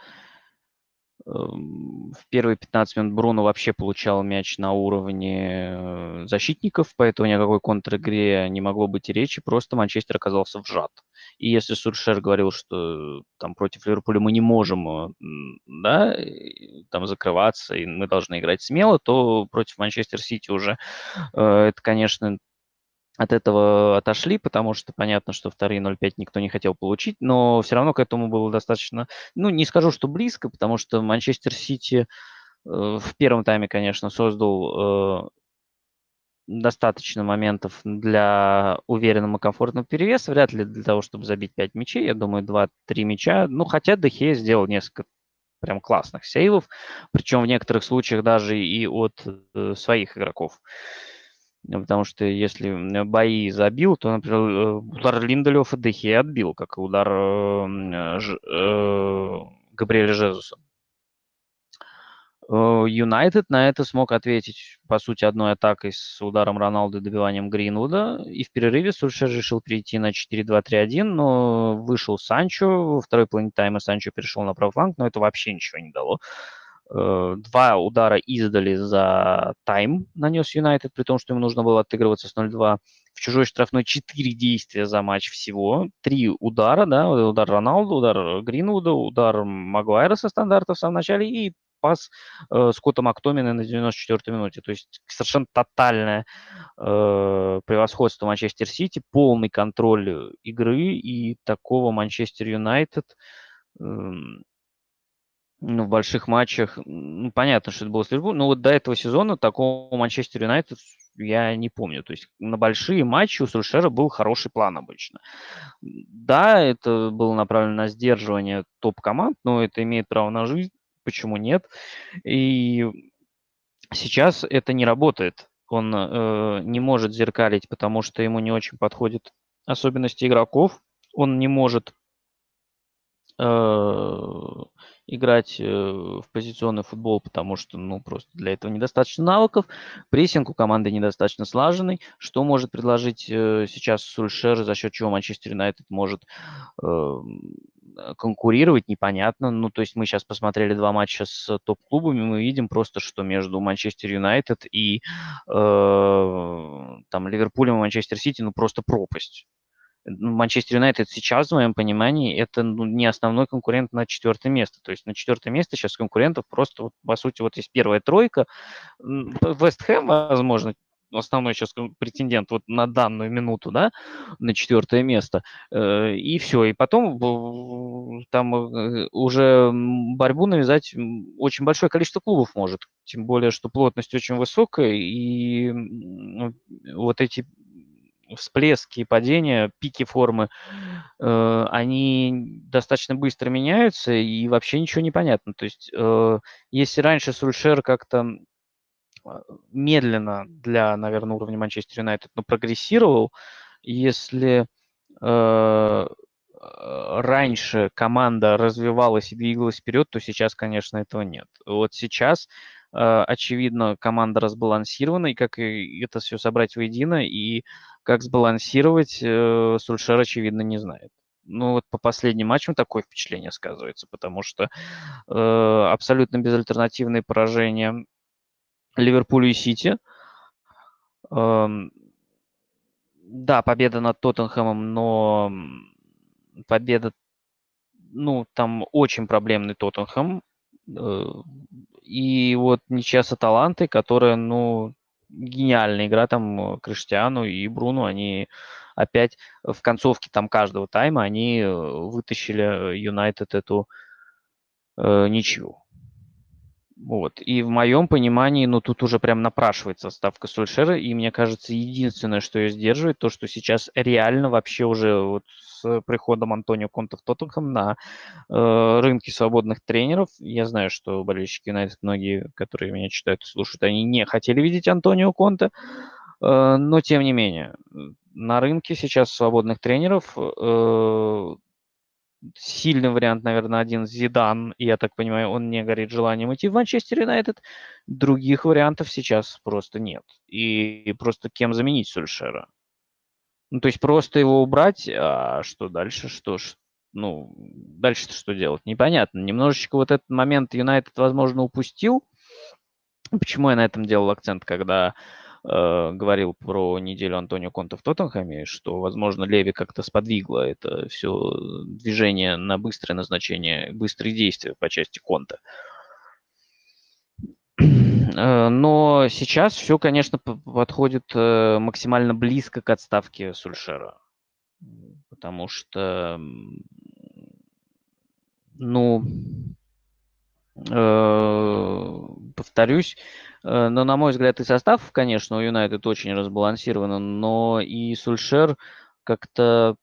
в первые 15 минут Бруно вообще получал мяч на уровне э, защитников, поэтому ни о какой контр-игре не могло быть и речи, просто Манчестер оказался вжат. И если Суршер говорил, что там против Ливерпуля мы не можем э, да, там закрываться, и мы должны играть смело, то против Манчестер Сити уже э, это, конечно, от этого отошли, потому что понятно, что вторые 0,5 никто не хотел получить, но все равно к этому было достаточно, ну, не скажу, что близко, потому что Манчестер Сити э, в первом тайме, конечно, создал э, достаточно моментов для уверенного комфортного перевеса, вряд ли для того, чтобы забить 5 мячей, я думаю, 2-3 мяча, ну, хотя Дехе сделал несколько прям классных сейвов, причем в некоторых случаях даже и от э, своих игроков. Потому что если бои забил, то, например, э, удар Линделёфа Дехе отбил, как и удар э, э, Габриэля Жезуса. Юнайтед на это смог ответить, по сути, одной атакой с ударом Роналду и добиванием Гринвуда. И в перерыве Сульшер решил перейти на 4-2-3-1, но вышел Санчо. Во второй половине тайма Санчо перешел на правый фланг, но это вообще ничего не дало. Э, два удара издали за тайм нанес Юнайтед, при том, что ему нужно было отыгрываться с 0-2. В чужой штрафной 4 действия за матч всего. Три удара, да, удар Роналду, удар Гринвуда, удар Магуайра со стандарта в самом начале и пас э, Скотта Мактомина на 94-й минуте. То есть совершенно тотальное э, превосходство Манчестер Сити, полный контроль игры и такого Манчестер Юнайтед э, ну, в больших матчах, ну, понятно, что это было с Ливерпулем, но вот до этого сезона такого Манчестер Юнайтед я не помню. То есть на большие матчи у Сульшера был хороший план обычно. Да, это было направлено на сдерживание топ-команд, но это имеет право на жизнь почему нет. И сейчас это не работает. Он э, не может зеркалить, потому что ему не очень подходят особенности игроков. Он не может э, играть э, в позиционный футбол, потому что, ну, просто для этого недостаточно навыков. Прессинг у команды недостаточно слаженный. Что может предложить э, сейчас Сульшер, за счет чего Манчестер Юнайтед может э, конкурировать, непонятно. Ну, то есть мы сейчас посмотрели два матча с топ-клубами, мы видим просто, что между Манчестер Юнайтед и э, там Ливерпулем и Манчестер Сити, ну, просто пропасть. Ну, Манчестер Юнайтед сейчас, в моем понимании, это ну, не основной конкурент на четвертое место. То есть на четвертое место сейчас конкурентов просто, вот, по сути, вот есть первая тройка. Вест Хэм, возможно, основной сейчас претендент вот на данную минуту, да, на четвертое место. Э, и все. И потом там э, уже борьбу навязать очень большое количество клубов может. Тем более, что плотность очень высокая, и вот эти всплески, падения, пики формы, э, они достаточно быстро меняются, и вообще ничего не понятно. То есть, э, если раньше Сульшер как-то а, медленно для, наверное, уровня Манчестер Юнайтед, но прогрессировал, если э, раньше команда развивалась и двигалась вперед, то сейчас, конечно, этого нет. Вот сейчас Э, очевидно, команда разбалансирована, и как это все собрать воедино, и как сбалансировать, э, Сульшер, очевидно, не знает. Ну, вот по последним матчам такое впечатление сказывается, потому что э, абсолютно безальтернативные поражения Ливерпулю и Сити. Э, да, победа над Тоттенхэмом, но победа, ну, там очень проблемный Тоттенхэм. Э, и вот ничья с Аталантой, которая, ну, гениальная игра там э, Криштиану и Бруну, они опять в концовке там каждого тайма они э, вытащили Юнайтед эту э, ничью. Вот. И в моем понимании, ну, тут уже прям напрашивается ставка Сульшера, и мне кажется, единственное, что ее сдерживает, то, что сейчас реально вообще уже вот с приходом Антонио Конта в Тоттенхэм на э, рынке свободных тренеров. Я знаю, что болельщики Юнайтед, многие, которые меня читают и слушают, они не хотели видеть Антонио Конта, э, но тем не менее, на рынке сейчас свободных тренеров э, сильный вариант, наверное, один Зидан. Я так понимаю, он не горит желанием идти в Манчестер Юнайтед. Других вариантов сейчас просто нет. И просто кем заменить Сульшера? Ну, то есть просто его убрать, а что дальше? Что ж, ну, дальше что делать? Непонятно. Немножечко вот этот момент Юнайтед, возможно, упустил. Почему я на этом делал акцент, когда э, говорил про неделю Антонио Конта в Тоттенхэме, что, возможно, Леви как-то сподвигло это все движение на быстрое назначение, быстрые действия по части Конта. Э, но сейчас все, конечно, подходит э, максимально близко к отставке Сульшера. Потому что, ну, повторюсь, но, на мой взгляд, и состав, конечно, у Юнайтед очень разбалансирован, но и Сульшер как-то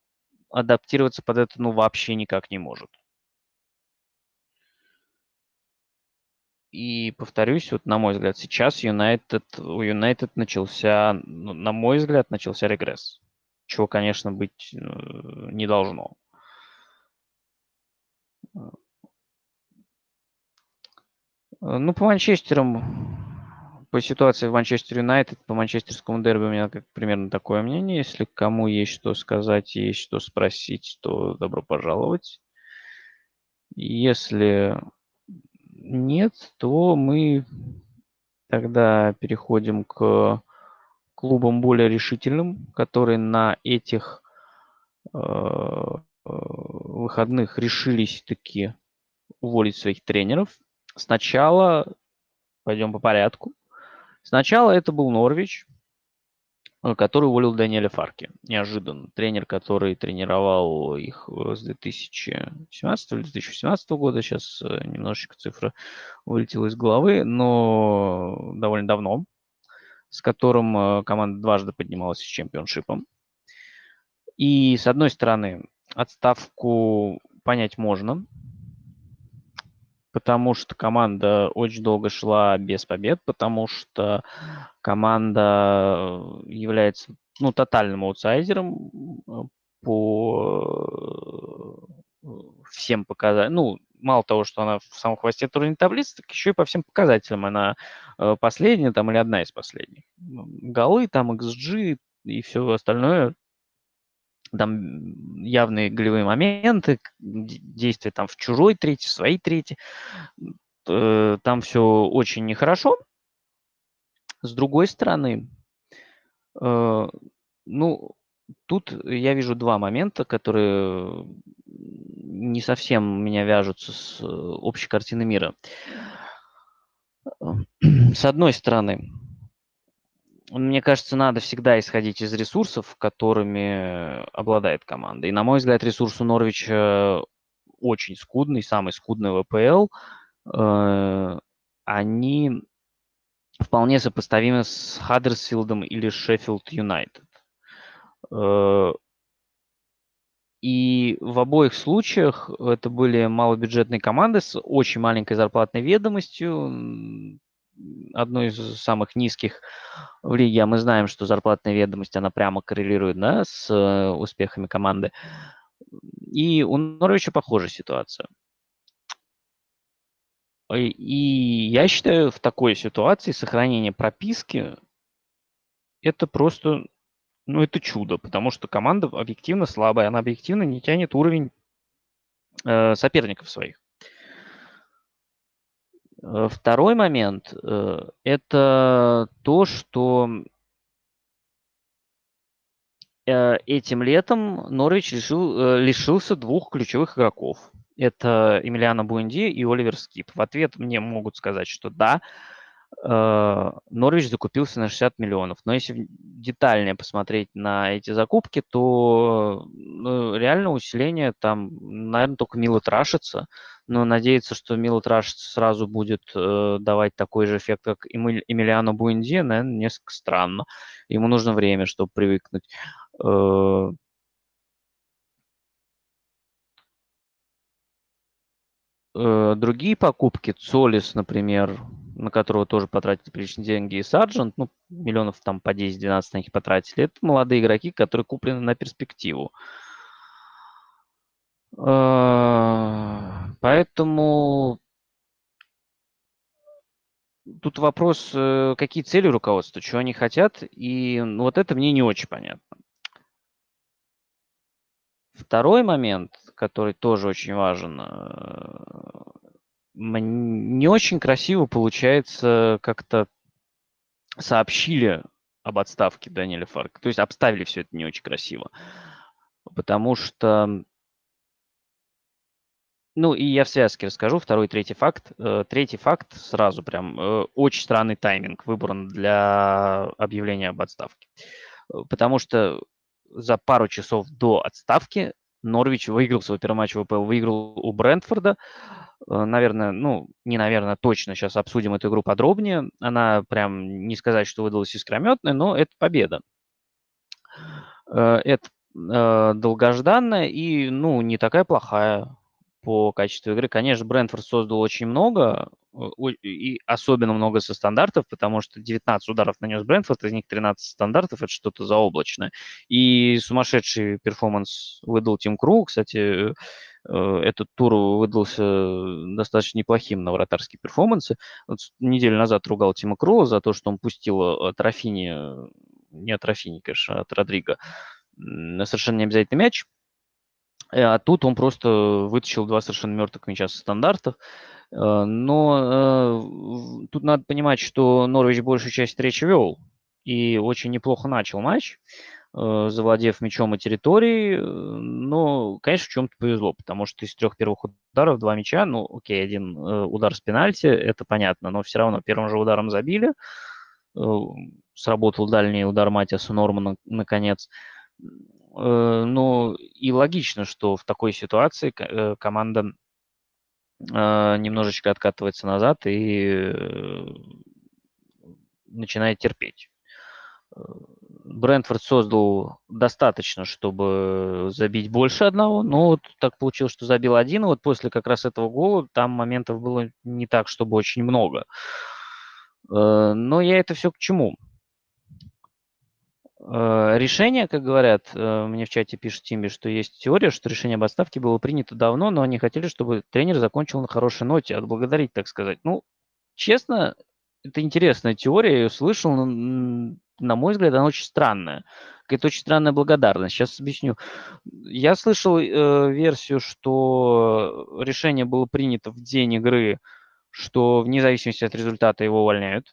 адаптироваться под это, ну, вообще никак не может. и повторюсь, вот на мой взгляд, сейчас Юнайтед, у Юнайтед начался, ну, на мой взгляд, начался регресс. Чего, конечно, быть э, не должно. Ну, по Манчестерам, по ситуации в Манчестер Юнайтед, по манчестерскому дерби у меня как, примерно такое мнение. Если кому есть что сказать, есть что спросить, то добро пожаловать. Если нет, то мы тогда переходим к клубам более решительным, которые на этих э, э, выходных решились таки уволить своих тренеров. Сначала, пойдем по порядку, сначала это был Норвич, Э, который уволил Даниэля Фарки. Неожиданно. Тренер, который тренировал их э, с 2017 или 2018 года. Сейчас э, немножечко цифра вылетела из головы, но довольно давно. С которым команда дважды поднималась с чемпионшипом. И, с одной стороны, отставку понять можно, потому что команда очень долго шла без побед, потому что команда является ну, тотальным аутсайдером э, по э, всем показателям. Ну, мало того, что она в самом хвосте турнирной таблицы, так еще и по всем показателям она э, последняя там или одна из последних. Голы, там XG и все остальное там явные голевые моменты, действия там в чужой трети, в своей трети. Э, там все очень нехорошо. С другой стороны, э, ну, тут я вижу два момента, которые не совсем меня вяжутся с э, общей картиной мира. С одной стороны, мне кажется, надо всегда исходить из ресурсов, которыми обладает команда. И, на мой взгляд, ресурс у Норвича очень скудный, самый скудный в ВПЛ. Э, они вполне сопоставимы с Хаддерсфилдом или Шеффилд Юнайтед. Э, и в обоих случаях это были малобюджетные команды с очень маленькой зарплатной ведомостью, одной из самых низких в лиге, а мы знаем, что зарплатная ведомость, она прямо коррелирует да, с э, успехами команды. И у Норвича похожая ситуация. И я считаю, в такой ситуации сохранение прописки это просто, ну, это чудо, потому что команда объективно слабая, она объективно не тянет уровень э, соперников своих. Э, второй момент э, – это то, что э, этим летом Норвич решил, лишился двух ключевых игроков. Это Эмилиано Буэнди и Оливер Скип. В ответ мне могут сказать, что да, Норвич закупился на 60 миллионов. Но если детальнее посмотреть на эти закупки, то ну, реально усиление там, наверное, только Мило Трашится. Но надеяться, что Мило Трашится сразу будет э, давать такой же эффект, как Эмилиано Буэнди, наверное, несколько странно. Ему нужно время, чтобы привыкнуть. Э, э другие покупки, Цолис, например, на которого тоже потратили приличные деньги, и Сарджент, ну, миллионов там по 10-12 на них потратили, это молодые игроки, которые куплены на перспективу. А, поэтому тут вопрос, э, какие цели руководства, что они хотят, и ну, вот это мне не очень понятно. Второй момент, который тоже очень важен, э, не очень красиво получается как-то сообщили об отставке Даниэля Фарка. То есть обставили все это не очень красиво. Потому что... Ну, и я в связке расскажу второй, третий факт. Э, третий факт сразу прям э, очень странный тайминг выбран для объявления об отставке. Э, потому что за пару часов до отставки Норвич выиграл свой первый матч в ВПЛ, выиграл у Брентфорда. Наверное, ну, не наверное, точно сейчас обсудим эту игру подробнее. Она прям, не сказать, что выдалась искрометной, но это победа. Это долгожданная и, ну, не такая плохая по качеству игры. Конечно, Брентфорд создал очень много, и особенно много со стандартов, потому что 19 ударов нанес Брэнфорд, из них 13 стандартов, это что-то заоблачное. И сумасшедший перформанс выдал Тим Кру, кстати, э, этот тур выдался достаточно неплохим на вратарские перформансы. Вот неделю назад ругал Тима Кру за то, что он пустил от Рафини, не от Рафини, конечно, а от Родриго, совершенно не обязательный мяч. А тут он просто вытащил два совершенно мертвых мяча со стандартов. Э, но э, тут надо понимать, что Норвич большую часть встречи вел и очень неплохо начал матч, э, завладев мячом и территорией. Но, конечно, в чем-то повезло, потому что из трех первых ударов два мяча, ну, окей, один удар с пенальти, это понятно, но все равно первым же ударом забили. Сработал дальний удар Матиаса Нормана, наконец. Ну, и логично, что в такой ситуации команда а, немножечко откатывается назад и э, начинает терпеть. Э, Брентфорд создал достаточно, чтобы забить больше одного, но вот так получилось, что забил один, вот после как раз этого гола там моментов было не так, чтобы очень много. Э, но я это все к чему? Э, решение, как говорят, э, мне в чате пишет Тимби, что есть теория, что решение об отставке было принято давно, но они хотели, чтобы тренер закончил на хорошей ноте, отблагодарить, так сказать. Ну, честно, это интересная теория, я ее слышал, но, на мой взгляд, она очень странная. Какая-то очень странная благодарность. Сейчас объясню. Я слышал э, версию, что решение было принято в день игры, что вне зависимости от результата его увольняют.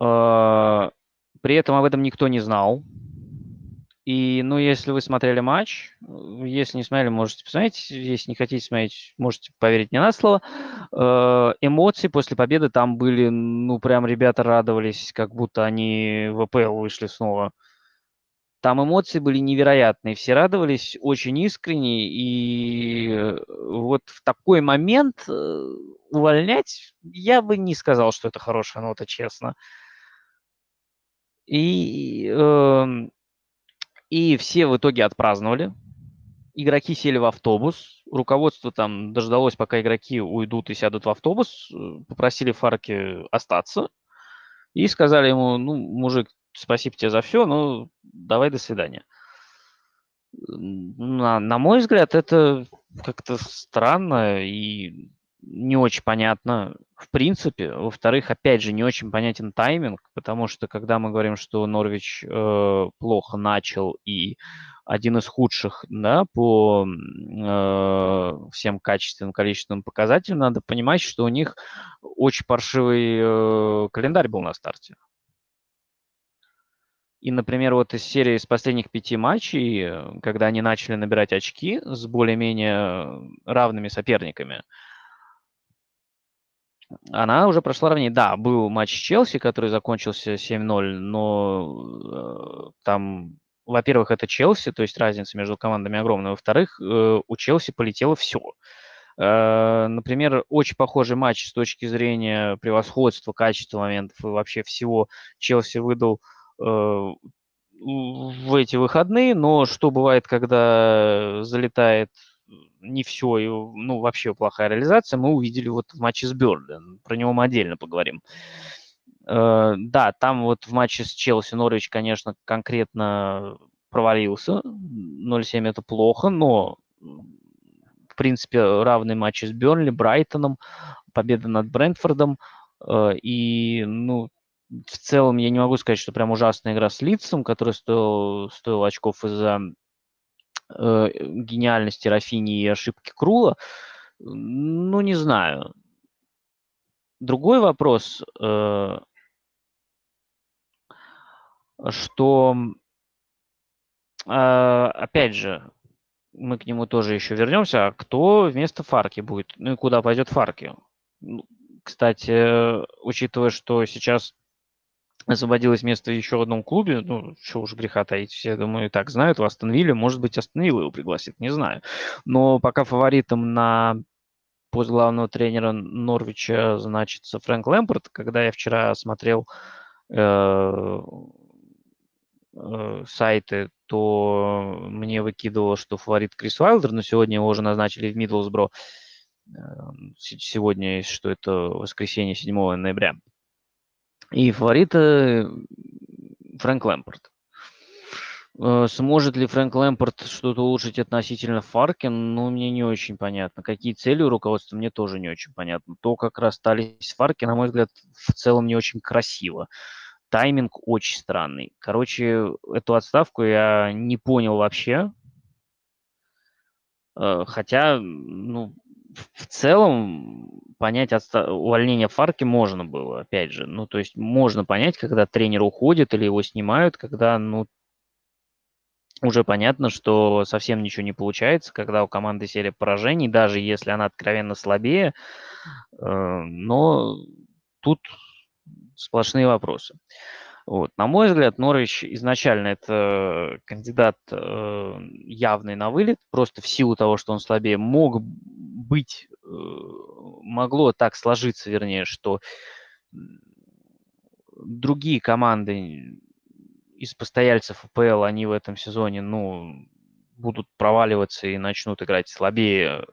Э, при этом об этом никто не знал. И, ну, если вы смотрели матч, если не смотрели, можете посмотреть. Если не хотите смотреть, можете поверить мне на слово. Э, эмоции после победы там были, ну, прям ребята радовались, как будто они в АПЛ вышли снова. Там эмоции были невероятные, все радовались очень искренне, и э, вот в такой момент э, увольнять я бы не сказал, что это хорошая нота, честно. И, э, и все в итоге отпраздновали. Игроки сели в автобус. Руководство там дождалось, пока игроки уйдут и сядут в автобус. Э, попросили Фарки остаться. И сказали ему, ну, мужик, спасибо тебе за все, но давай до свидания. На, на мой взгляд, это как-то странно и не очень понятно в принципе. Во-вторых, опять же, не очень понятен тайминг, потому что когда мы говорим, что Норвич э, плохо начал и один из худших да, по э, всем качественным, количественным показателям, надо понимать, что у них очень паршивый э, календарь был на старте. И, например, вот из серии из последних пяти матчей, когда они начали набирать очки с более-менее равными соперниками, она уже прошла равнее. Да, был матч Челси, который закончился 7-0, но э, там, во-первых, это Челси, то есть разница между командами огромная. Во-вторых, э, у Челси полетело все. Э, например, очень похожий матч с точки зрения превосходства, качества моментов и вообще всего Челси выдал в эти выходные, но что бывает, когда залетает не все, и, ну, вообще плохая реализация, мы увидели вот в матче с Берли. Про него мы отдельно поговорим. Э, да, там вот в матче с Челси Норвич, конечно, конкретно провалился. 0-7 это плохо, но в принципе равный матч с Бернли, Брайтоном, победа над Брентфордом. Э, и, ну, в целом я не могу сказать, что прям ужасная игра с Лицом, который стоил, стоил очков из-за э, гениальности Рафини и ошибки Крула, ну, не знаю. Другой вопрос, э, что, э, опять же, мы к нему тоже еще вернемся, а кто вместо Фарки будет, ну и куда пойдет Фарки? Ну, кстати, учитывая, что сейчас освободилось место еще в одном клубе, ну, что уж греха таить, все, думаю, и так знают, в Астон Вилле, может быть, Астон Вилла его пригласит, не знаю. Но пока фаворитом на пост главного тренера Норвича значится Фрэнк Лэмпорт. Когда я вчера смотрел э, э, сайты, то мне выкидывало, что фаворит Крис Уайлдер, но сегодня его уже назначили в Миддлсбро. Сегодня, что это воскресенье 7 ноября. И фавориты Фрэнк Лэмпорт. Э, сможет ли Фрэнк Лэмпорт что-то улучшить относительно Фаркин? Ну, мне не очень понятно. Какие цели у руководства, мне тоже не очень понятно. То, как расстались с Фарки, на мой взгляд, в целом не очень красиво. Тайминг очень странный. Короче, эту отставку я не понял вообще. Э, хотя, ну, в целом понять отста- увольнение Фарки можно было, опять же. Ну, то есть можно понять, когда тренер уходит или его снимают, когда, ну, уже понятно, что совсем ничего не получается, когда у команды серия поражений, даже если она откровенно слабее, э, но тут сплошные вопросы. Вот. На мой взгляд, Норвич изначально это кандидат э, явный на вылет, просто в силу того, что он слабее, мог быть, э, могло так сложиться, вернее, что другие команды из постояльцев АПЛ, они в этом сезоне, ну, будут проваливаться и начнут играть слабее,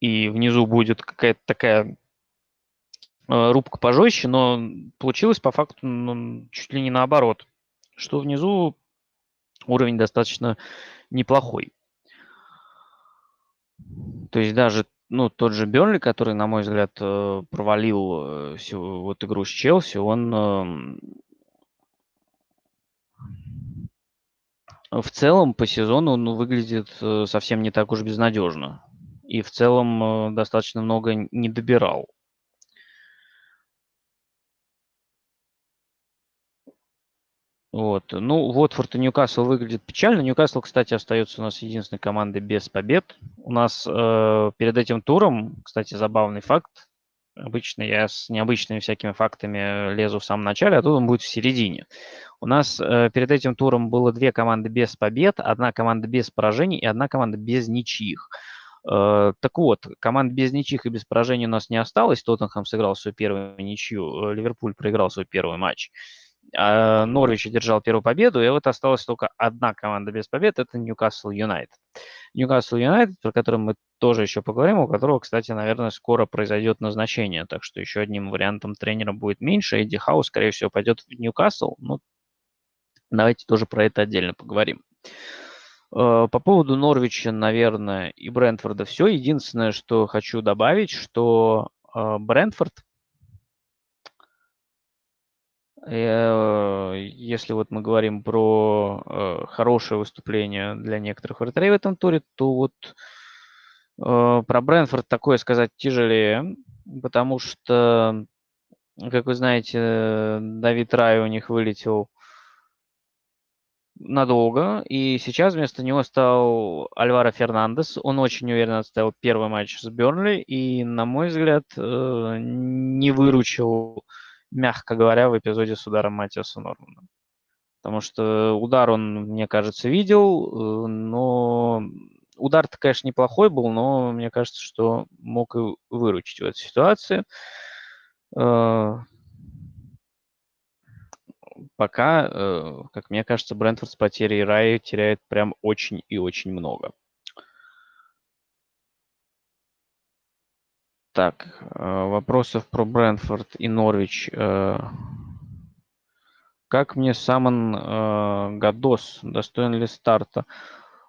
и внизу будет какая-то такая э, рубка пожестче, но получилось по факту ну, чуть ли не наоборот, что внизу уровень достаточно неплохой. То есть даже ну, тот же Бернли, который, на мой взгляд, э, провалил э, вот игру с Челси, он эм, В целом по сезону он ну, выглядит э, совсем не так уж безнадежно. И в целом э, достаточно много не добирал. Вот. Ну, Уотфорд и Ньюкасл выглядит печально. Ньюкасл, кстати, остается у нас единственной командой без побед. У нас э, перед этим туром, кстати, забавный факт. Обычно я с необычными всякими фактами лезу в самом начале, а тут он будет в середине. У нас э, перед этим туром было две команды без побед, одна команда без поражений и одна команда без ничьих. Э, так вот, команд без ничьих и без поражений у нас не осталось. Тоттенхэм сыграл свою первую ничью, э, Ливерпуль проиграл свой первый матч. А Норвич одержал первую победу, и вот осталась только одна команда без побед, это Ньюкасл Юнайтед. Ньюкасл Юнайтед, про который мы тоже еще поговорим, у которого, кстати, наверное, скоро произойдет назначение, так что еще одним вариантом тренера будет меньше. Эдди Хаус, скорее всего, пойдет в Ньюкасл, ну, Давайте тоже про это отдельно поговорим. Э, по поводу Норвича, наверное, и Брентфорда все. Единственное, что хочу добавить, что э, Брентфорд, если вот мы говорим про хорошее выступление для некоторых вратарей в этом туре, то вот про Брентфорд такое сказать тяжелее, потому что, как вы знаете, Давид Рай у них вылетел надолго, и сейчас вместо него стал Альваро Фернандес. Он очень уверенно отставил первый матч с Бернли и, на мой взгляд, э, не выручил, мягко говоря, в эпизоде с ударом Матиаса Нормана. Потому что удар он, мне кажется, видел, э, но удар-то, конечно, неплохой был, но мне кажется, что мог и выручить в этой ситуации. Э, пока, э, как мне кажется, Брентфорд с потерей Рай теряет прям очень и очень много. Так, э, вопросов про Брентфорд и Норвич. Э, как мне Самон Гадос? Достоин ли старта?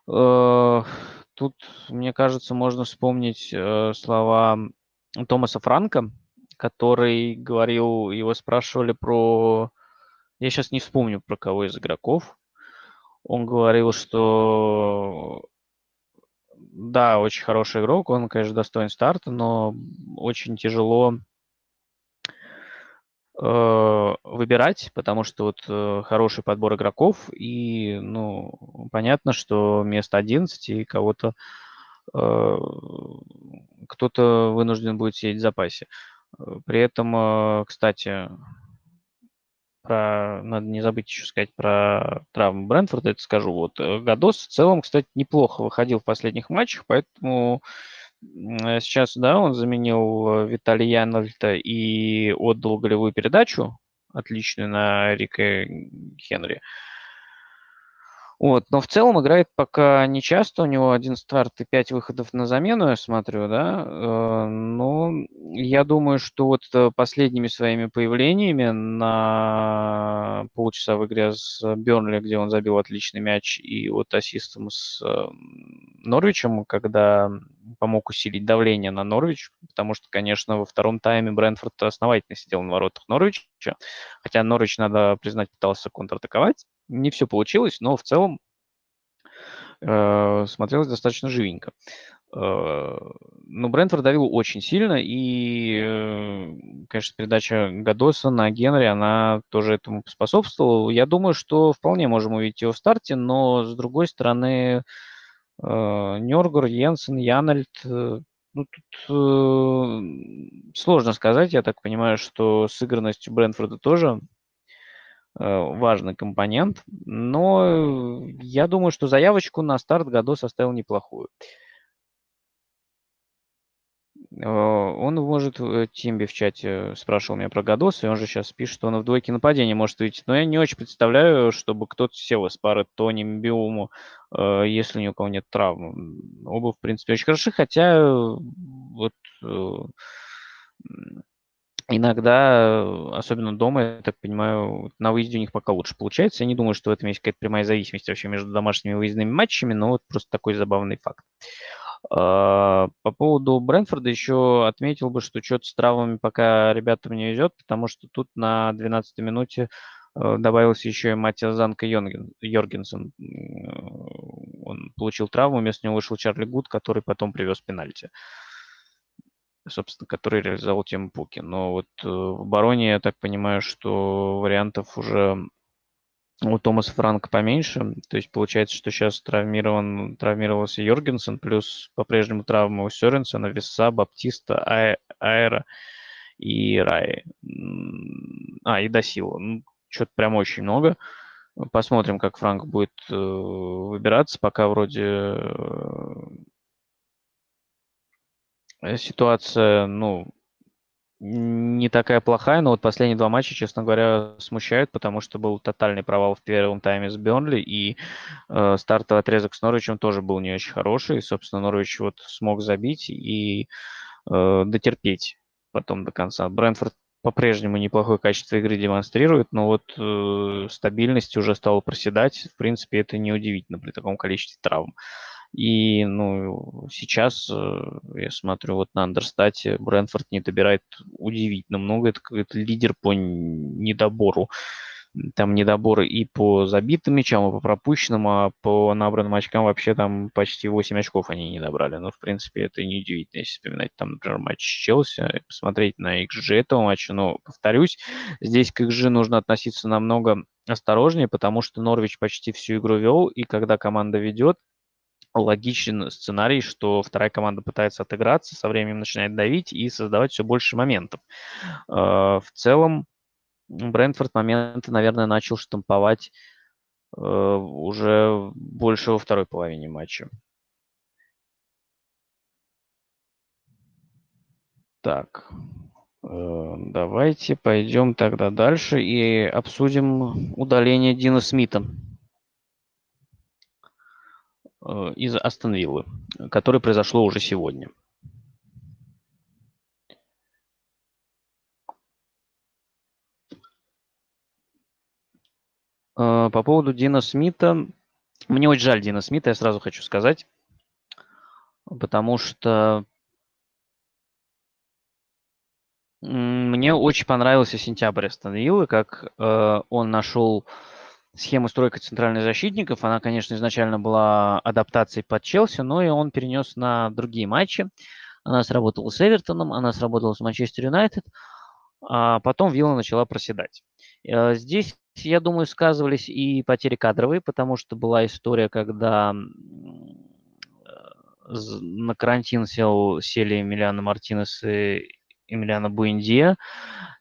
Тут, мне кажется, можно вспомнить слова Томаса Франка, который говорил, его спрашивали про я сейчас не вспомню, про кого из игроков. Он говорил, что да, очень хороший игрок, он, конечно, достоин старта, но очень тяжело э, выбирать, потому что вот э, хороший подбор игроков, и, ну, понятно, что место 11 и кого-то э, кто-то вынужден будет сидеть в запасе. При этом, э, кстати, про, надо не забыть еще сказать про травму Брэнфорда, это скажу. Вот э, Гадос в целом, кстати, неплохо выходил в последних матчах, поэтому сейчас, да, он заменил э, Виталия Янольта и отдал голевую передачу, отличную на Рика Хенри. Вот, но в целом играет пока не часто, у него один старт и пять выходов на замену, я смотрю, да, э, но я думаю, что вот э, последними своими появлениями на полчаса в игре с Бернли, где он забил отличный мяч, и вот ассистом с э, Норвичем, когда помог усилить давление на Норвич, потому что, конечно, во втором тайме Брэнфорд основательно сидел на воротах Норвича, хотя Норвич, надо признать, пытался контратаковать, не все получилось, но в целом э, смотрелось достаточно живенько. Э, но Брентфорд давил очень сильно, и, э, конечно, передача Гадоса на Генри, она тоже этому способствовала. Я думаю, что вполне можем увидеть его в старте, но, с другой стороны, э, Нёргор, Йенсен, Янальд, э, ну, тут э, сложно сказать. Я так понимаю, что сыгранностью Брэнфорда тоже важный компонент, но я думаю, что заявочку на старт году составил неплохую. Э, он может, э, Тимби в чате спрашивал меня про Гадос, и он же сейчас пишет, что он в двойке нападения может выйти. Но я не очень представляю, чтобы кто-то сел из пары Тони Мбиуму, если ни у кого нет травм. Оба, в принципе, очень хороши, хотя вот Иногда, особенно дома, я так понимаю, на выезде у них пока лучше получается. Я не думаю, что в этом есть какая-то прямая зависимость вообще между домашними и выездными матчами, но вот просто такой забавный факт. А, по поводу Брэнфорда еще отметил бы, что что-то с травмами пока ребятам не везет, потому что тут на 12-й минуте э, добавился еще и Матиас Занка Йоргенсен. Он получил травму, вместо него вышел Чарли Гуд, который потом привез пенальти собственно, который реализовал тему Пуки. Но вот э, в обороне, я так понимаю, что вариантов уже у Томаса Франка поменьше. То есть получается, что сейчас травмирован, травмировался Йоргенсен, плюс по-прежнему травма у Сёренсена, Веса, Баптиста, а, Аэра и Рай. А, и Досила. Ну, что-то прям очень много. Посмотрим, как Франк будет э, выбираться. Пока вроде Э, ситуация, ну, не такая плохая, но вот последние два матча, честно говоря, смущают, потому что был тотальный провал в первом тайме с Бернли, и э, стартовый отрезок с Норвичем тоже был не очень хороший. Собственно, Норвич вот смог забить и э, дотерпеть потом до конца. Брэнфорд по-прежнему неплохое качество игры демонстрирует, но вот э, стабильность уже стала проседать. В принципе, это неудивительно при таком количестве травм. И, ну, сейчас э, я смотрю вот на Андерстате, Брэнфорд не добирает удивительно много. Это какой-то лидер по недобору. Там недоборы и по забитым мячам, и по пропущенным, а по набранным очкам вообще там почти 8 очков они не добрали. Но, в принципе, это не удивительно, если вспоминать там, например, матч Челси, посмотреть на XG этого матча. Но, повторюсь, здесь к XG нужно относиться намного осторожнее, потому что Норвич почти всю игру вел, и когда команда ведет, логичен сценарий, что вторая команда пытается отыграться, со временем начинает давить и создавать все больше моментов. А, в целом, Брэнфорд моменты, наверное, начал штамповать э, уже больше во второй половине матча. Так, э, давайте пойдем тогда дальше и обсудим удаление Дина Смита. Э, из Астон Виллы, которое произошло уже сегодня. Э, по поводу Дина Смита, мне очень жаль Дина Смита, я сразу хочу сказать, потому что мне очень понравился сентябрь Астон Виллы, как э, он нашел схема стройка центральных защитников, она, конечно, изначально была адаптацией под Челси, но и он перенес на другие матчи. Она сработала с Эвертоном, она сработала с Манчестер Юнайтед, а потом Вилла начала проседать. Э, здесь, я думаю, сказывались и потери кадровые, потому что была история, когда э, на карантин сел, сели Эмилиано Мартинес и Эмилиано Буэндия.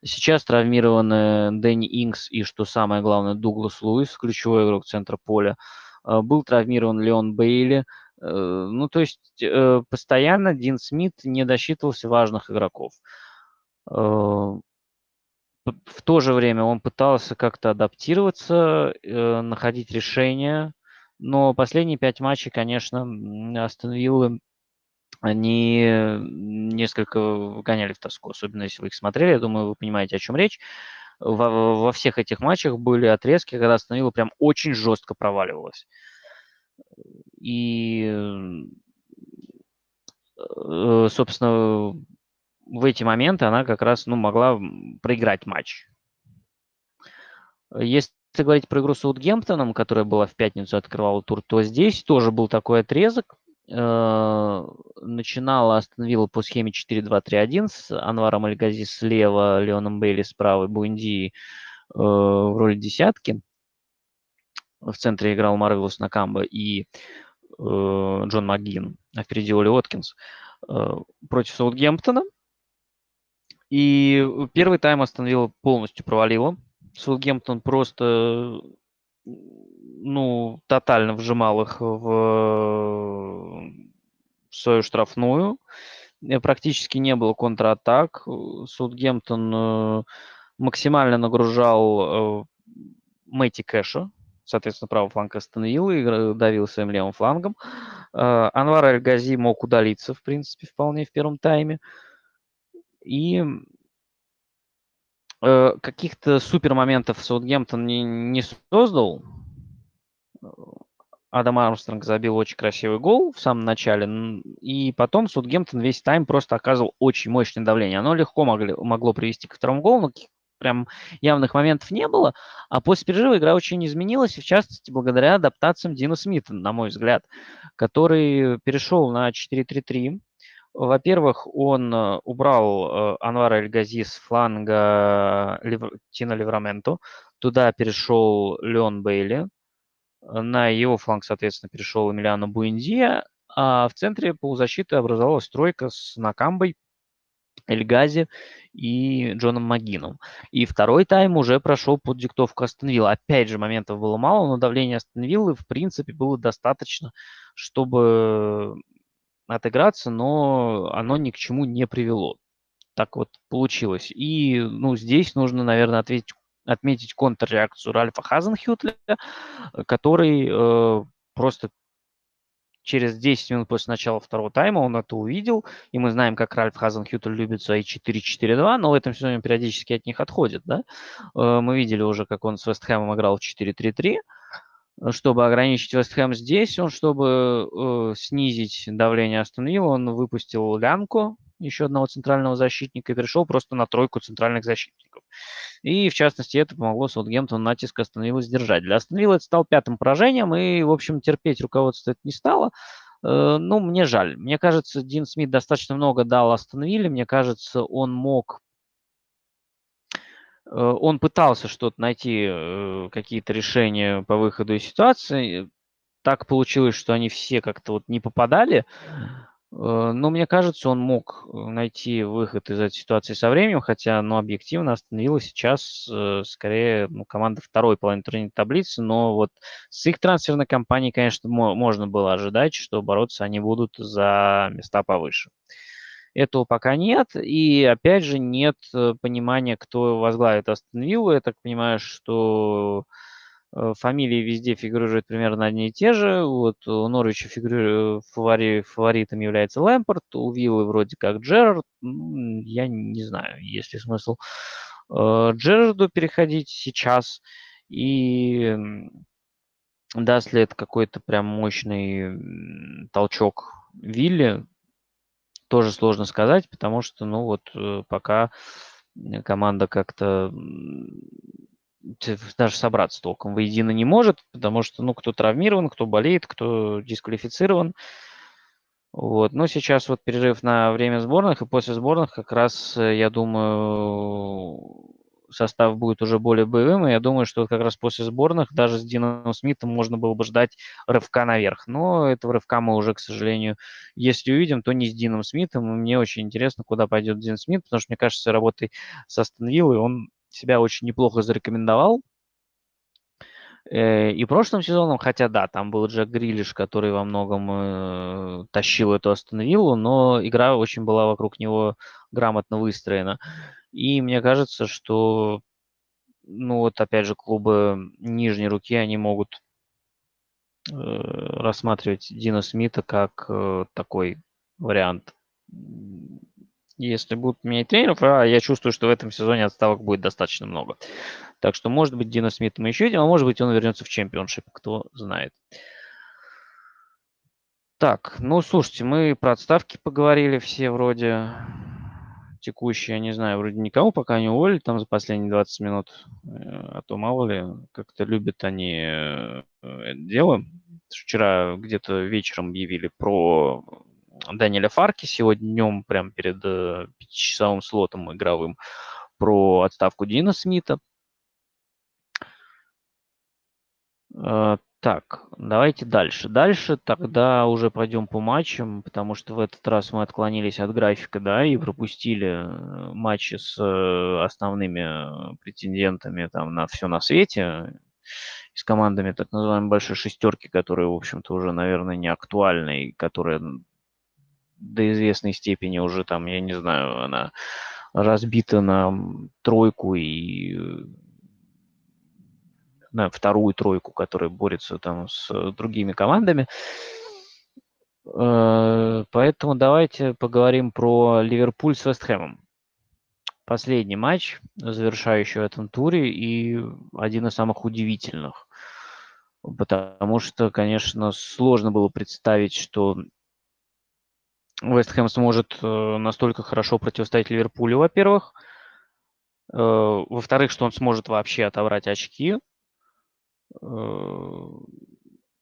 Сейчас травмированы Дэнни Инкс и, что самое главное, Дуглас Луис, ключевой игрок центра поля. Э, был травмирован Леон Бейли. Э, ну, то есть э, постоянно Дин Смит не досчитывался важных игроков. В то же время он пытался как-то адаптироваться, находить решения, Но последние пять матчей, конечно, Астон Виллы они несколько вгоняли в тоску, особенно если вы их смотрели. Я думаю, вы понимаете, о чем речь. Во, во всех этих матчах были отрезки, когда Астон Вилла прям очень жестко проваливалась. И, э, собственно, в эти моменты она как раз ну, могла проиграть матч. Если говорить про игру с Саутгемптоном, которая была в пятницу, открывала тур, то здесь тоже был такой отрезок. Э, начинала Астон Вилла по схеме 4-2-3-1 с Анваром Альгази слева, Леоном Бейли справа, Буэнди э, в роли десятки. В центре играл Марвелус Накамба и э, Джон Макгин, а впереди Оли Откинс против Саутгемптона. И первый тайм Астон Вилла полностью провалила. Саутгемптон просто ну, тотально вжимал их в, свою штрафную. Э, практически не было контратак. Саутгемптон э, максимально нагружал э, Мэтти Кэша, соответственно, правый фланг остановил и давил своим левым флангом. Анвар Аль-Гази мог удалиться, в принципе, вполне в первом тайме. И э, каких-то супер моментов Саутгемптон не, не создал. Адам Армстронг забил очень красивый гол в самом начале, и потом Саутгемптон весь тайм просто оказывал очень мощное давление. Оно легко могли, могло привести к второму голу, но прям явных моментов не было. А после перерыва игра очень изменилась, в частности, благодаря адаптациям Дина Смита, на мой взгляд, который перешел на 4-3-3, во-первых, он э, убрал э, Анвара Эльгази с фланга Тина Левраменто. Туда перешел Леон Бейли. На его фланг, соответственно, перешел Эмилиано Буэндия. А в центре полузащиты образовалась тройка с Накамбой, Эльгази и Джоном Магином. И второй тайм уже прошел под диктовку Астон Опять же, моментов было мало, но давление Астон в принципе, было достаточно, чтобы отыграться, но оно ни к чему не привело. Так вот получилось. И ну, здесь нужно, наверное, ответить, отметить контрреакцию Ральфа Хазенхютля, который э, просто через 10 минут после начала второго тайма он это увидел, и мы знаем, как Ральф Хазенхютель любит свои 4-4-2, но в этом сезоне периодически от них отходит, да. Э, мы видели уже, как он с Вестхэмом играл в 4-3-3, чтобы ограничить Вестхэм здесь, он, чтобы э, снизить давление Астон он выпустил Лянку, еще одного центрального защитника, и перешел просто на тройку центральных защитников. И, в частности, это помогло Саутгемптону натиск Астон сдержать. Для Астон это стал пятым поражением, и, в общем, терпеть руководство это не стало. Э, ну, мне жаль. Мне кажется, Дин Смит достаточно много дал Астон Мне кажется, он мог он пытался что-то найти, э, какие-то решения по выходу из ситуации. Так получилось, что они все как-то вот не попадали. Э, но мне кажется, он мог найти выход из этой ситуации со временем, хотя, ну, объективно остановила сейчас скорее ну, команда второй половины турнирной таблицы, но вот с их трансферной кампанией, конечно, можно было ожидать, что бороться они будут за места повыше. Этого пока нет. И опять же нет э, понимания, кто возглавит Астон Виллу. Я так понимаю, что э, фамилии везде фигурируют примерно одни и те же. Вот у Норвича фигури... фавори... фаворитом является Лэмпорт, у Виллы вроде как Джерард. Я не знаю, есть ли смысл э, Джерарду переходить сейчас. И даст ли это какой-то прям мощный толчок Вилли, тоже сложно сказать, потому что, ну вот, э, пока команда как-то даже собраться толком воедино не может, потому что, ну, кто травмирован, кто болеет, кто дисквалифицирован. Вот. Но сейчас вот перерыв на время сборных, и после сборных как раз, э, я думаю, состав будет уже более боевым, и я думаю, что как раз после сборных даже с Дином Смитом можно было бы ждать рывка наверх. Но этого рывка мы уже, к сожалению, если увидим, то не с Дином Смитом. И мне очень интересно, куда пойдет Дин Смит, потому что, мне кажется, работой с Астон Виллой он себя очень неплохо зарекомендовал. Э, и прошлым сезоном, хотя да, там был Джек Грилиш, который во многом э, тащил эту Астон Виллу, но игра очень была вокруг него грамотно выстроена. И мне кажется, что, ну вот опять же, клубы нижней руки, они могут рассматривать Дина Смита как такой вариант. Если будут менять тренеров, а я чувствую, что в этом сезоне отставок будет достаточно много. Так что, может быть, Дина Смит мы еще видим, а может быть, он вернется в чемпионшип, кто знает. Так, ну, слушайте, мы про отставки поговорили все вроде текущие, я не знаю, вроде никого пока не уволили там за последние 20 минут, э, а то мало ли, как-то любят они э, это дело. Вчера где-то вечером объявили про Даниэля Фарки, сегодня днем, прямо перед э, пятичасовым слотом игровым, про отставку Дина Смита. Так, давайте дальше. Дальше тогда уже пойдем по матчам, потому что в этот раз мы отклонились от графика, да, и пропустили э, матчи с э, основными претендентами там на все на свете, с командами так называемой большой шестерки, которые, в общем-то, уже, наверное, не актуальны, и которые до известной степени уже там, я не знаю, она разбита на тройку и на вторую тройку, которая борется там с другими командами. Э, поэтому давайте поговорим про Ливерпуль с Вестхэмом. Последний матч, завершающий в этом туре, и один из самых удивительных. Потому что, конечно, сложно было представить, что Вестхэм сможет э, настолько хорошо противостоять Ливерпулю, во-первых. Э, во-вторых, что он сможет вообще отобрать очки. Э,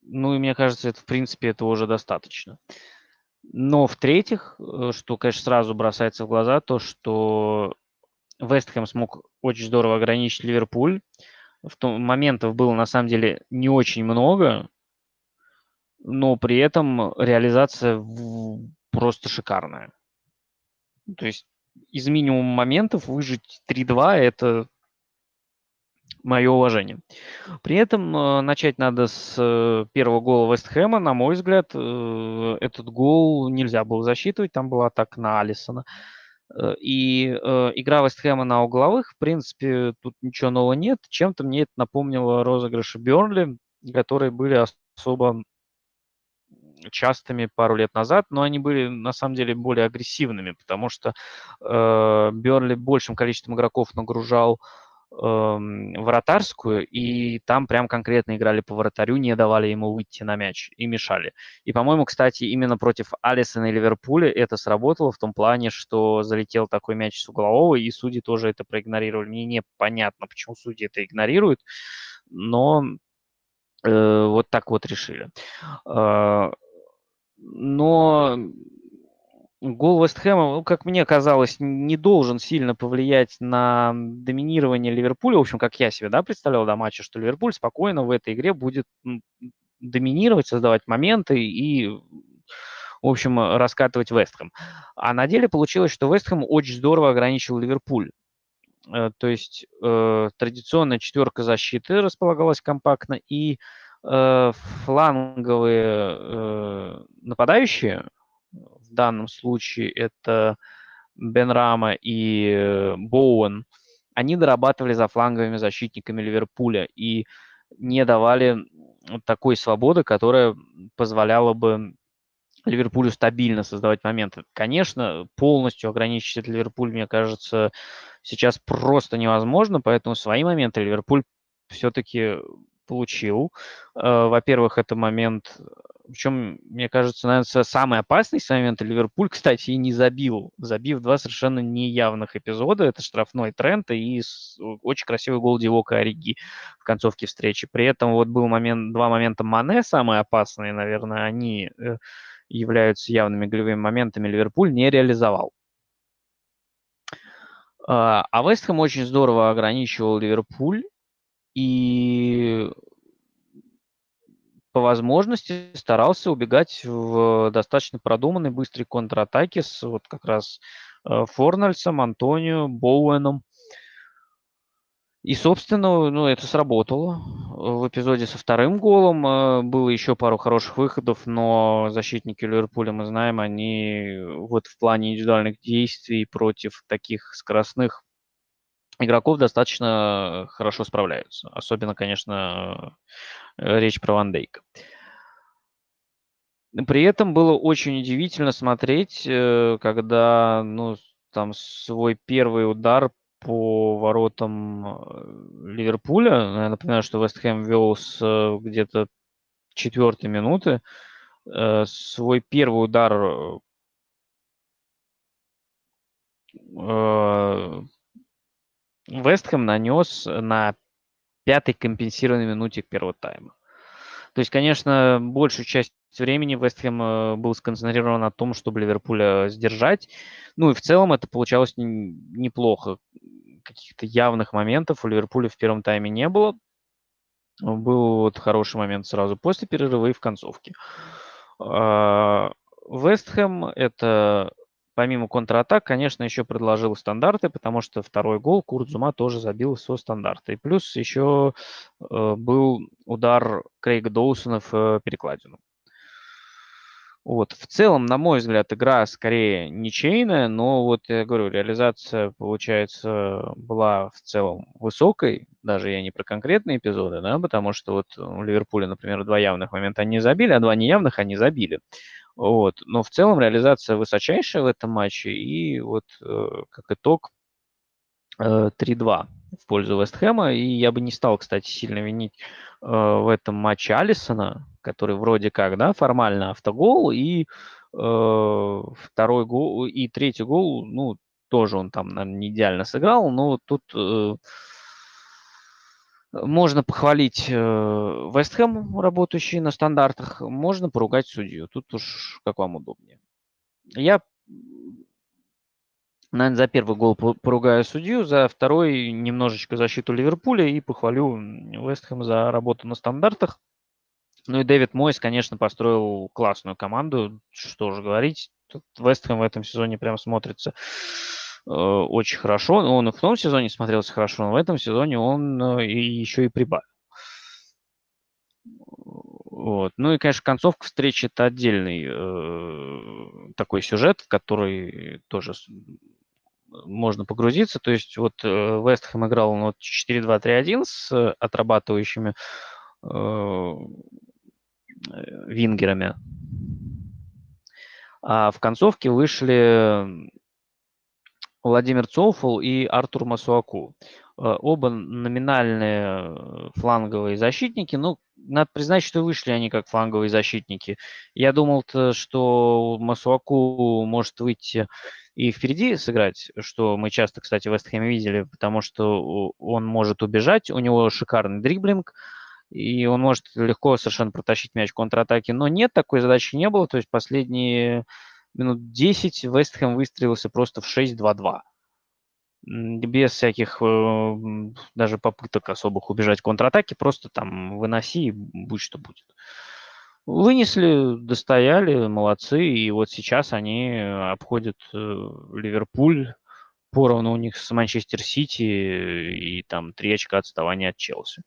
ну и мне кажется, это в принципе это уже достаточно. Но в-третьих, э, что, конечно, сразу бросается в глаза, то, что Вестхэм смог очень здорово ограничить Ливерпуль. В том моментов было на самом деле не очень много, но при этом реализация просто шикарная. То есть из минимума моментов выжить 3-2 это мое уважение. При этом э, начать надо с э, первого гола Вестхэма. На мой взгляд, э, этот гол нельзя было засчитывать. Там была атака на Алисона. Э, и э, игра Вестхэма на угловых, в принципе, тут ничего нового нет. Чем-то мне это напомнило розыгрыши Бернли, которые были особо частыми пару лет назад, но они были на самом деле более агрессивными, потому что э, Бернли большим количеством игроков нагружал Эм, вратарскую, и там прям конкретно играли по вратарю, не давали ему выйти на мяч и мешали. И, по-моему, кстати, именно против Алисона и Ливерпуля это сработало в том плане, что залетел такой мяч с углового, и судьи тоже это проигнорировали. Мне непонятно, почему судьи это игнорируют, но э, вот так вот решили. Э, но Гол Вестхэма, ну, как мне казалось, не должен сильно повлиять на доминирование Ливерпуля. В общем, как я себе да, представлял до матча, что Ливерпуль спокойно в этой игре будет доминировать, создавать моменты и, в общем, раскатывать Вестхэм. А на деле получилось, что Вестхэм очень здорово ограничил Ливерпуль. Э, то есть э, традиционная четверка защиты располагалась компактно, и э, фланговые э, нападающие – в данном случае это Бен Рама и э, Боуэн, они дорабатывали за фланговыми защитниками Ливерпуля и не давали такой свободы, которая позволяла бы Ливерпулю стабильно создавать моменты. Конечно, полностью ограничить Ливерпуль, мне кажется, сейчас просто невозможно, поэтому свои моменты Ливерпуль все-таки получил. Э, во-первых, это момент причем, мне кажется, наверное, самый опасный с момента Ливерпуль, кстати, и не забил, забив два совершенно неявных эпизода. Это штрафной тренд и очень красивый гол Дивока Ориги в концовке встречи. При этом вот был момент, два момента Мане, самые опасные, наверное, они э, являются явными голевыми моментами. Ливерпуль не реализовал. А, а Вестхэм очень здорово ограничивал Ливерпуль, и по возможности старался убегать в достаточно продуманной быстрой контратаке с вот как раз э, Форнальсом, Антонио, Боуэном. И, собственно, ну, это сработало. В эпизоде со вторым голом э, было еще пару хороших выходов, но защитники Ливерпуля, мы знаем, они вот в плане индивидуальных действий против таких скоростных игроков достаточно хорошо справляются. Особенно, конечно, э, речь про Ван Дейка. При этом было очень удивительно смотреть, э, когда, ну, там свой первый удар по воротам э, Ливерпуля. Я напоминаю, что Вест Хэм вел с где-то четвертой минуты. Свой первый удар Вест Хэм нанес на пятой компенсированной минуте первого тайма. То есть, конечно, большую часть времени Вестхэм э, был сконцентрирован на том, чтобы Ливерпуля сдержать. Ну и в целом это получалось неплохо. Каких-то явных моментов у Ливерпуля в первом тайме не было. Был вот хороший момент сразу после перерыва и в концовке. А, Вестхэм – это помимо контратак, конечно, еще предложил стандарты, потому что второй гол Курцума тоже забил со стандарта. И плюс еще э, был удар Крейга Доусона в э, перекладину. Вот. В целом, на мой взгляд, игра скорее ничейная, но вот я говорю, реализация, получается, была в целом высокой, даже я не про конкретные эпизоды, да, потому что вот у Ливерпуля, например, два явных момента они забили, а два неявных они забили. Вот. Но в целом реализация высочайшая в этом матче. И вот э, как итог э, 3-2 в пользу Вестхэма. И я бы не стал, кстати, сильно винить э, в этом матче Алисона, который вроде как, да, формально автогол. И э, второй гол, и третий гол, ну, тоже он там, наверное, не идеально сыграл. Но тут... Э, можно похвалить Вестхэм, работающий на стандартах, можно поругать судью. Тут уж как вам удобнее. Я, наверное, за первый гол поругаю судью, за второй немножечко защиту Ливерпуля и похвалю Вестхэм за работу на стандартах. Ну и Дэвид Мойс, конечно, построил классную команду, что же говорить. Вестхэм в этом сезоне прям смотрится Э, очень хорошо. Он и в том сезоне смотрелся хорошо, но в этом сезоне он э, и еще и прибавил. Вот. Ну и, конечно, концовка встречи это отдельный э, такой сюжет, в который тоже можно погрузиться. То есть вот э, Вестхэм играл вот 4-2-3-1 с отрабатывающими э, вингерами. А в концовке вышли Владимир Цоуфл и Артур Масуаку. Э, оба номинальные э, фланговые защитники. Ну, надо признать, что вышли они как фланговые защитники. Я думал, что Масуаку может выйти и впереди сыграть, что мы часто, кстати, в Вестхэме видели, потому что он может убежать, у него шикарный дриблинг, и он может легко совершенно протащить мяч в контратаке. Но нет, такой задачи не было. То есть последние минут 10 Вестхэм выстрелился просто в 6-2-2. Без всяких э, даже попыток особых убежать в контратаке, просто там выноси и будь что будет. Вынесли, достояли, молодцы, и вот сейчас они обходят э, Ливерпуль, поровну у них с Манчестер Сити и там три очка отставания от Челси.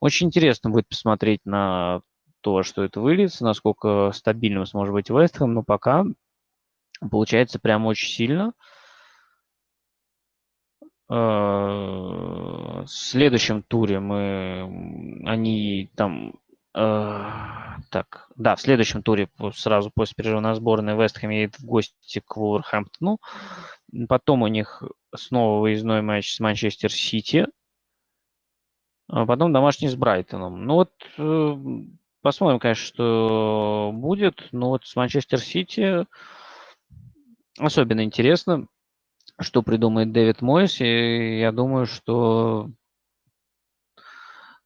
Очень интересно будет посмотреть на то, что это выльется, насколько стабильным сможет быть Вестхэм, но пока Получается прям очень сильно. Э, в следующем туре мы, они там, э, так, да, в следующем туре сразу после перерыва сборной Вестхэм едет в гости к Вулверхэмптону. Потом у них снова выездной матч с Манчестер Сити. А потом домашний с Брайтоном. Ну вот э, посмотрим, конечно, что будет. Но вот с Манчестер Сити особенно интересно, что придумает Дэвид Мойс. И я думаю, что,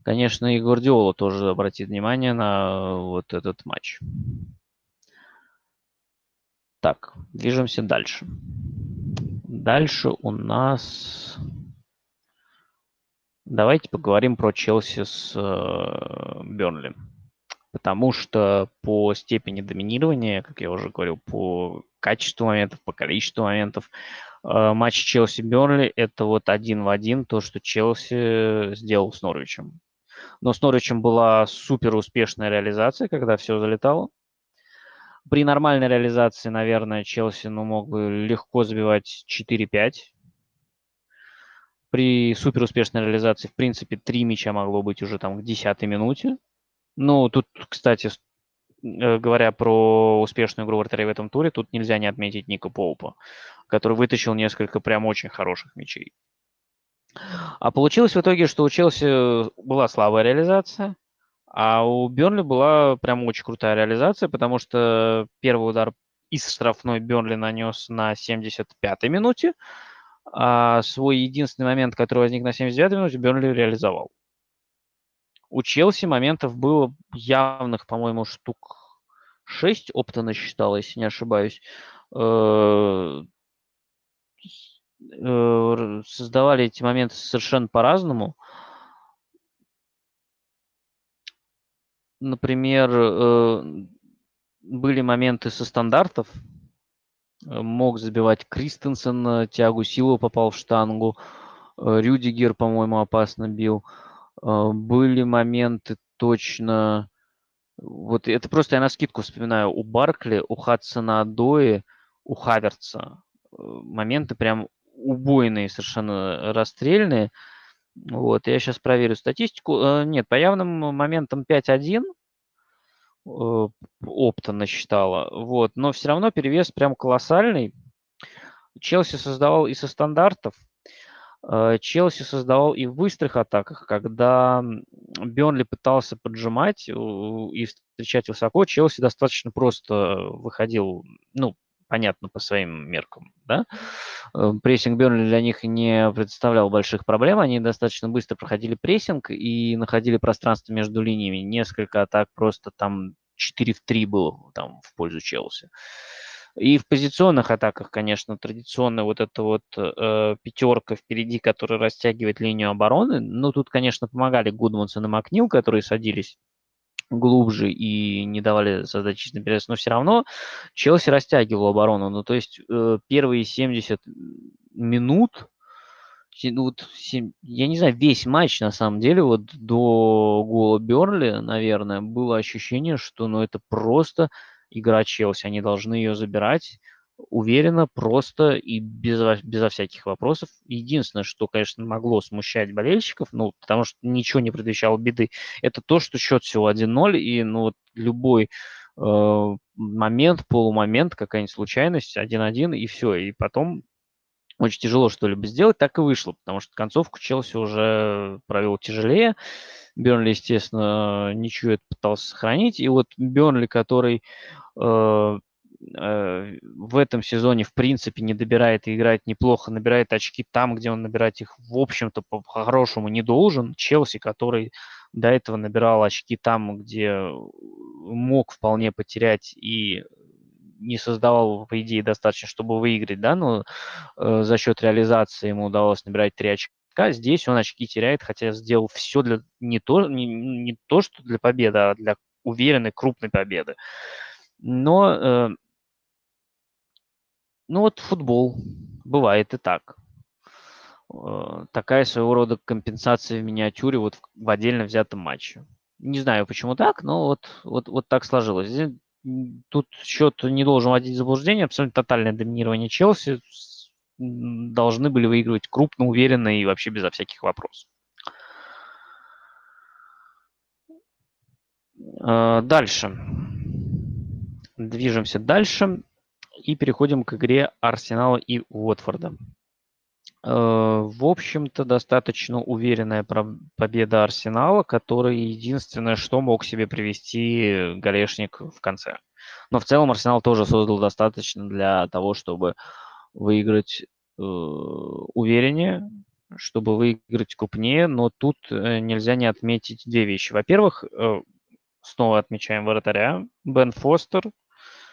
конечно, и Гвардиола тоже обратит внимание на вот этот матч. Так, движемся дальше. Дальше у нас... Давайте поговорим про Челси с э, Бернли. Потому что по степени доминирования, как я уже говорил, по качеству моментов, по количеству моментов. Э, матч Челси-Бернли – это вот один в один то, что Челси сделал с Норвичем. Но с Норвичем была супер успешная реализация, когда все залетало. При нормальной реализации, наверное, Челси ну, мог бы легко забивать 4-5. При супер успешной реализации, в принципе, три мяча могло быть уже там к 10 минуте. Ну, тут, кстати, э, говоря про успешную игру вратарей в этом туре, тут нельзя не отметить Ника Поупа, который вытащил несколько прям очень хороших мячей. А получилось в итоге, что у Челси была слабая реализация, а у Бернли была прям очень крутая реализация, потому что первый удар из штрафной Бернли нанес на 75-й минуте, а свой единственный момент, который возник на 79-й минуте, Бернли реализовал. У Челси моментов было явных, по-моему, штук 6 опта насчитал, если не ошибаюсь. Э, э, создавали эти моменты совершенно по-разному. Например, э, были моменты со стандартов. Мог забивать Кристенсен, Тиагу Силу попал в штангу. Рюдигер, по-моему, опасно бил. Были моменты точно вот это просто я на скидку вспоминаю. У Баркли, у Хадсона Адои, у Хаверца э, моменты прям убойные, совершенно расстрельные. Вот, я сейчас проверю статистику. Э, нет, по явным моментам 5-1 э, опта насчитала. Вот, но все равно перевес прям колоссальный. Челси создавал и со стандартов, Челси создавал и в быстрых атаках, когда Бернли пытался поджимать и встречать высоко, Челси достаточно просто выходил, ну, понятно, по своим меркам, да. Э, прессинг Бернли для них не представлял больших проблем, они достаточно быстро проходили прессинг и находили пространство между линиями. Несколько атак просто там 4 в 3 было там в пользу Челси. И в позиционных атаках, конечно, традиционная вот эта вот э, пятерка впереди, которая растягивает линию обороны. Ну, тут, конечно, помогали Гудмансон и Макнил, которые садились глубже и не давали создать чистый перевес, но все равно Челси растягивал оборону. Ну, то есть э, первые 70 минут, ну, вот, я не знаю, весь матч, на самом деле, вот до гола Берли, наверное, было ощущение, что ну, это просто игра Челси. Они должны ее забирать уверенно, просто и без, безо всяких вопросов. Единственное, что, конечно, могло смущать болельщиков, ну, потому что ничего не предвещало беды, это то, что счет всего 1-0, и ну, вот любой э, момент, полумомент, какая-нибудь случайность, 1-1, и все. И потом очень тяжело что-либо сделать, так и вышло, потому что концовку Челси уже провел тяжелее. Бернли, естественно, ничего это пытался сохранить. И вот Бернли, который Э, э, в этом сезоне, в принципе, не добирает и играет неплохо, набирает очки там, где он набирать их, в общем-то, по-хорошему не должен. Челси, который до этого набирал очки там, где мог вполне потерять и не создавал, по идее, достаточно, чтобы выиграть, да, но э, за счет реализации ему удалось набирать три очка. Здесь он очки теряет, хотя сделал все для не то, не, не то, что для победы, а для уверенной крупной победы. Но, э, ну вот футбол, бывает и так. Э, такая своего рода компенсация в миниатюре вот в, в отдельно взятом матче. Не знаю, почему так, но вот, вот, вот так сложилось. Тут счет не должен вводить в заблуждение. Абсолютно тотальное доминирование Челси. Должны были выигрывать крупно, уверенно и вообще безо всяких вопросов. Э, дальше. Движемся дальше и переходим к игре Арсенала и Уотфорда. Э, в общем-то, достаточно уверенная победа Арсенала, который единственное, что мог себе привести Галешник в конце. Но в целом Арсенал тоже создал достаточно для того, чтобы выиграть э, увереннее, чтобы выиграть крупнее, но тут э, нельзя не отметить две вещи. Во-первых, э, снова отмечаем вратаря. Бен Фостер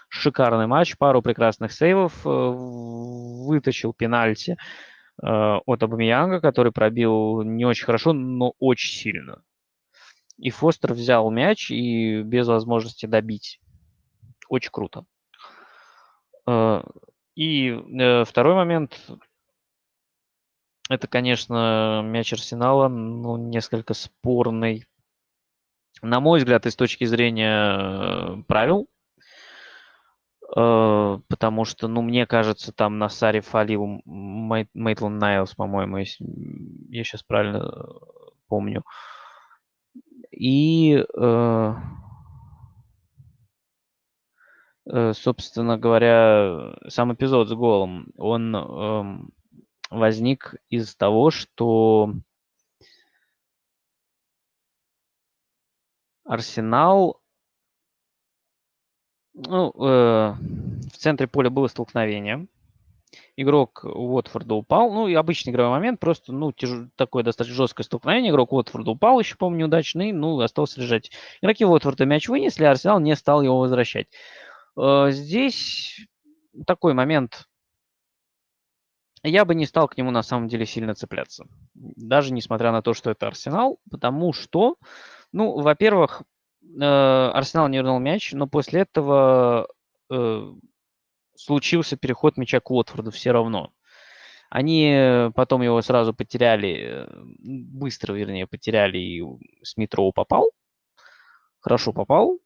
шикарный матч, пару прекрасных сейвов, э, вытащил пенальти от Абамиянга, который пробил не очень хорошо, но очень сильно. И Фостер взял мяч и без возможности добить. Очень круто. Э, и второй момент. Это, конечно, мяч Арсенала, ну, несколько спорный. На мой взгляд, и с точки зрения правил, Э, потому что, ну, мне кажется, там на Саре фалил Мейтланд Найлс, по-моему, если я сейчас правильно э, помню. И, э, э, собственно говоря, сам эпизод с голом, он эм, возник из того, что Арсенал, ну, э, в центре поля было столкновение. Игрок Уотфорда упал. Ну, и обычный игровой момент, просто, ну, тяж... такое достаточно жесткое столкновение. Игрок Уотфорда упал, еще, помню, неудачный, ну, остался лежать. Игроки Уотфорда мяч вынесли, а Арсенал не стал его возвращать. Э, здесь такой момент. Я бы не стал к нему на самом деле сильно цепляться. Даже несмотря на то, что это Арсенал, потому что, ну, во-первых, Арсенал не вернул мяч, но после этого э, случился переход мяча к Уотфорду все равно. Они потом его сразу потеряли, быстро, вернее, потеряли, и Смитроу попал, хорошо попал.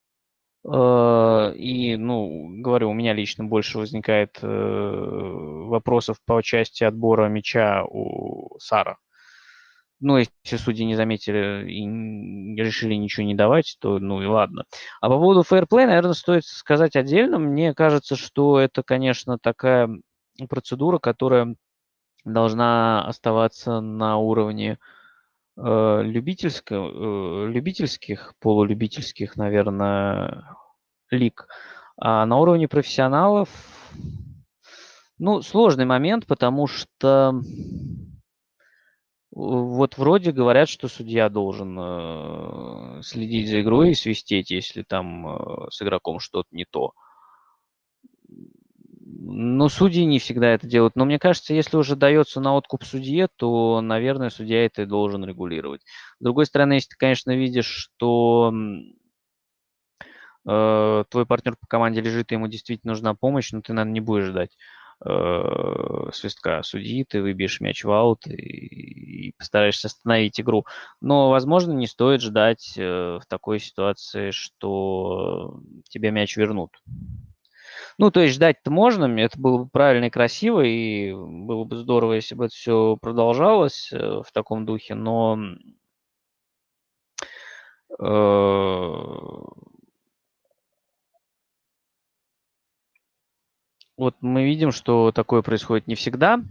Э, и, ну, говорю, у меня лично больше возникает э, вопросов по части отбора мяча у Сара. Ну, если судьи не заметили и решили ничего не давать, то ну и ладно. А по поводу фейерплей, наверное, стоит сказать отдельно. Мне кажется, что это, конечно, такая процедура, которая должна оставаться на уровне э, любительского, э, любительских, полулюбительских, наверное, лиг. А на уровне профессионалов, ну, сложный момент, потому что вот вроде говорят, что судья должен э, следить за игрой и свистеть, если там э, с игроком что-то не то. Но судьи не всегда это делают. Но мне кажется, если уже дается на откуп судье, то, наверное, судья это и должен регулировать. С другой стороны, если ты, конечно, видишь, что э, твой партнер по команде лежит, и ему действительно нужна помощь, но ты, наверное, не будешь ждать э, свистка судьи, ты выбьешь мяч в аут и, и постараешься остановить игру. Но, возможно, не стоит ждать э, в такой ситуации, что тебе мяч вернут. Ну, то есть ждать-то можно, это было бы правильно и красиво, и было бы здорово, если бы это все продолжалось э, в таком духе, но э, Вот мы видим, что такое происходит не всегда.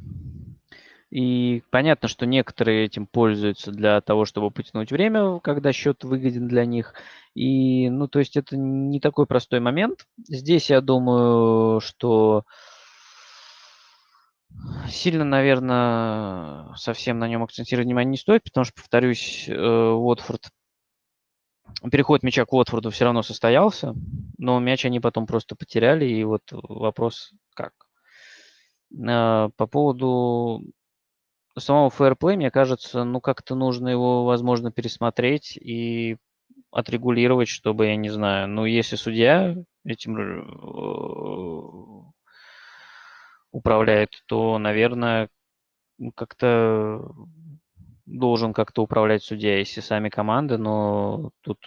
И понятно, что некоторые этим пользуются для того, чтобы потянуть время, когда счет выгоден для них. И, ну, то есть это не такой простой момент. Здесь я думаю, что сильно, наверное, совсем на нем акцентировать внимание не стоит, потому что, повторюсь, э, Уотфорд переход мяча к Уотфорду все равно состоялся, но мяч они потом просто потеряли, и вот вопрос как. А, по поводу самого фэрплей, мне кажется, ну как-то нужно его, возможно, пересмотреть и отрегулировать, чтобы, я не знаю, ну если судья этим э, управляет, то, наверное, как-то должен как-то управлять судья, если сами команды, но тут,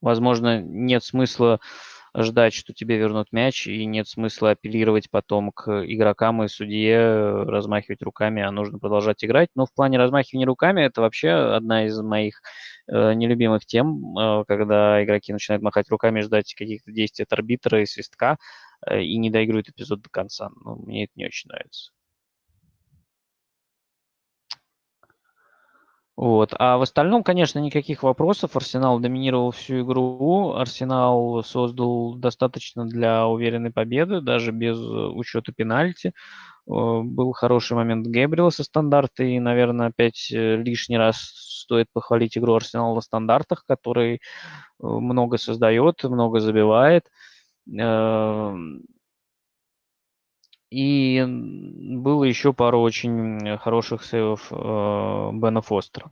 возможно, нет смысла ждать, что тебе вернут мяч, и нет смысла апеллировать потом к игрокам и судье, размахивать руками, а нужно продолжать играть. Но в плане размахивания руками это вообще одна из моих э, нелюбимых тем, э, когда игроки начинают махать руками, ждать каких-то действий от арбитра и свистка, э, и не доигрывают эпизод до конца. Ну, мне это не очень нравится. Вот. А в остальном, конечно, никаких вопросов. Арсенал доминировал всю игру. Арсенал создал достаточно для уверенной победы, даже без учета пенальти. Был хороший момент Гэбриэла со стандарта, и, наверное, опять э, лишний раз стоит похвалить игру Арсенала на стандартах, который э, много создает, много забивает. И было еще пару очень хороших сейвов э, Бена Фостера.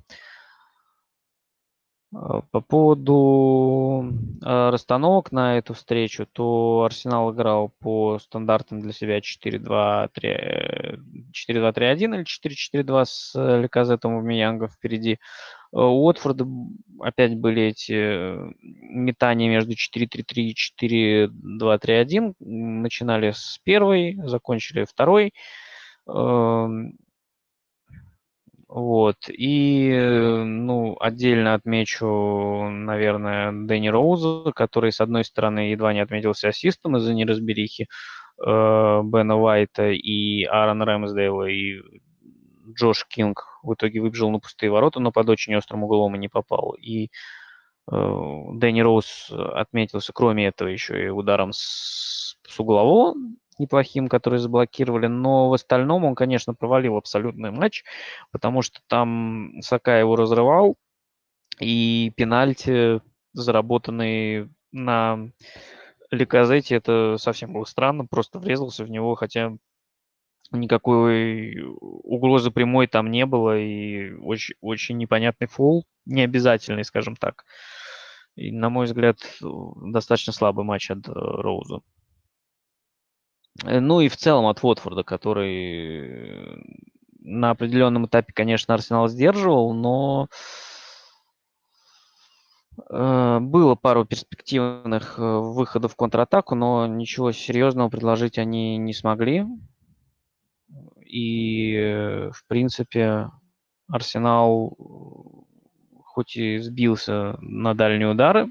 Э, по поводу э, расстановок на эту встречу, то Арсенал играл по стандартам для себя 4-2-3-1 или 4-4-2 с Леказетом и Миянгом впереди. Э, у Уотфорда опять были эти э, метания между 4-3-3 и 4-2-3-1. Начинали с первой, закончили второй. Вот. И, ну, отдельно отмечу, наверное, Дэнни Роуза, который, с одной стороны, едва не отметился ассистом из-за неразберихи э, Бена Уайта и Аарона Рэмсдейла, и Джош Кинг в итоге выбежал на пустые ворота, но под очень острым углом и не попал. И э, Дэнни Роуз отметился, кроме этого, еще и ударом с, с углового неплохим, который заблокировали, но в остальном он, конечно, провалил абсолютный матч, потому что там Сака его разрывал, и пенальти, заработанные на Ликазете, это совсем было странно, просто врезался в него, хотя никакой угрозы прямой там не было, и очень, очень непонятный фол, необязательный, скажем так. И, на мой взгляд, достаточно слабый матч от э, Роуза. Э, ну и в целом от Уотфорда, который на определенном этапе, конечно, Арсенал сдерживал, но э, было пару перспективных э, выходов в контратаку, но ничего серьезного предложить они не смогли. И, в принципе, Арсенал хоть и сбился на дальние удары,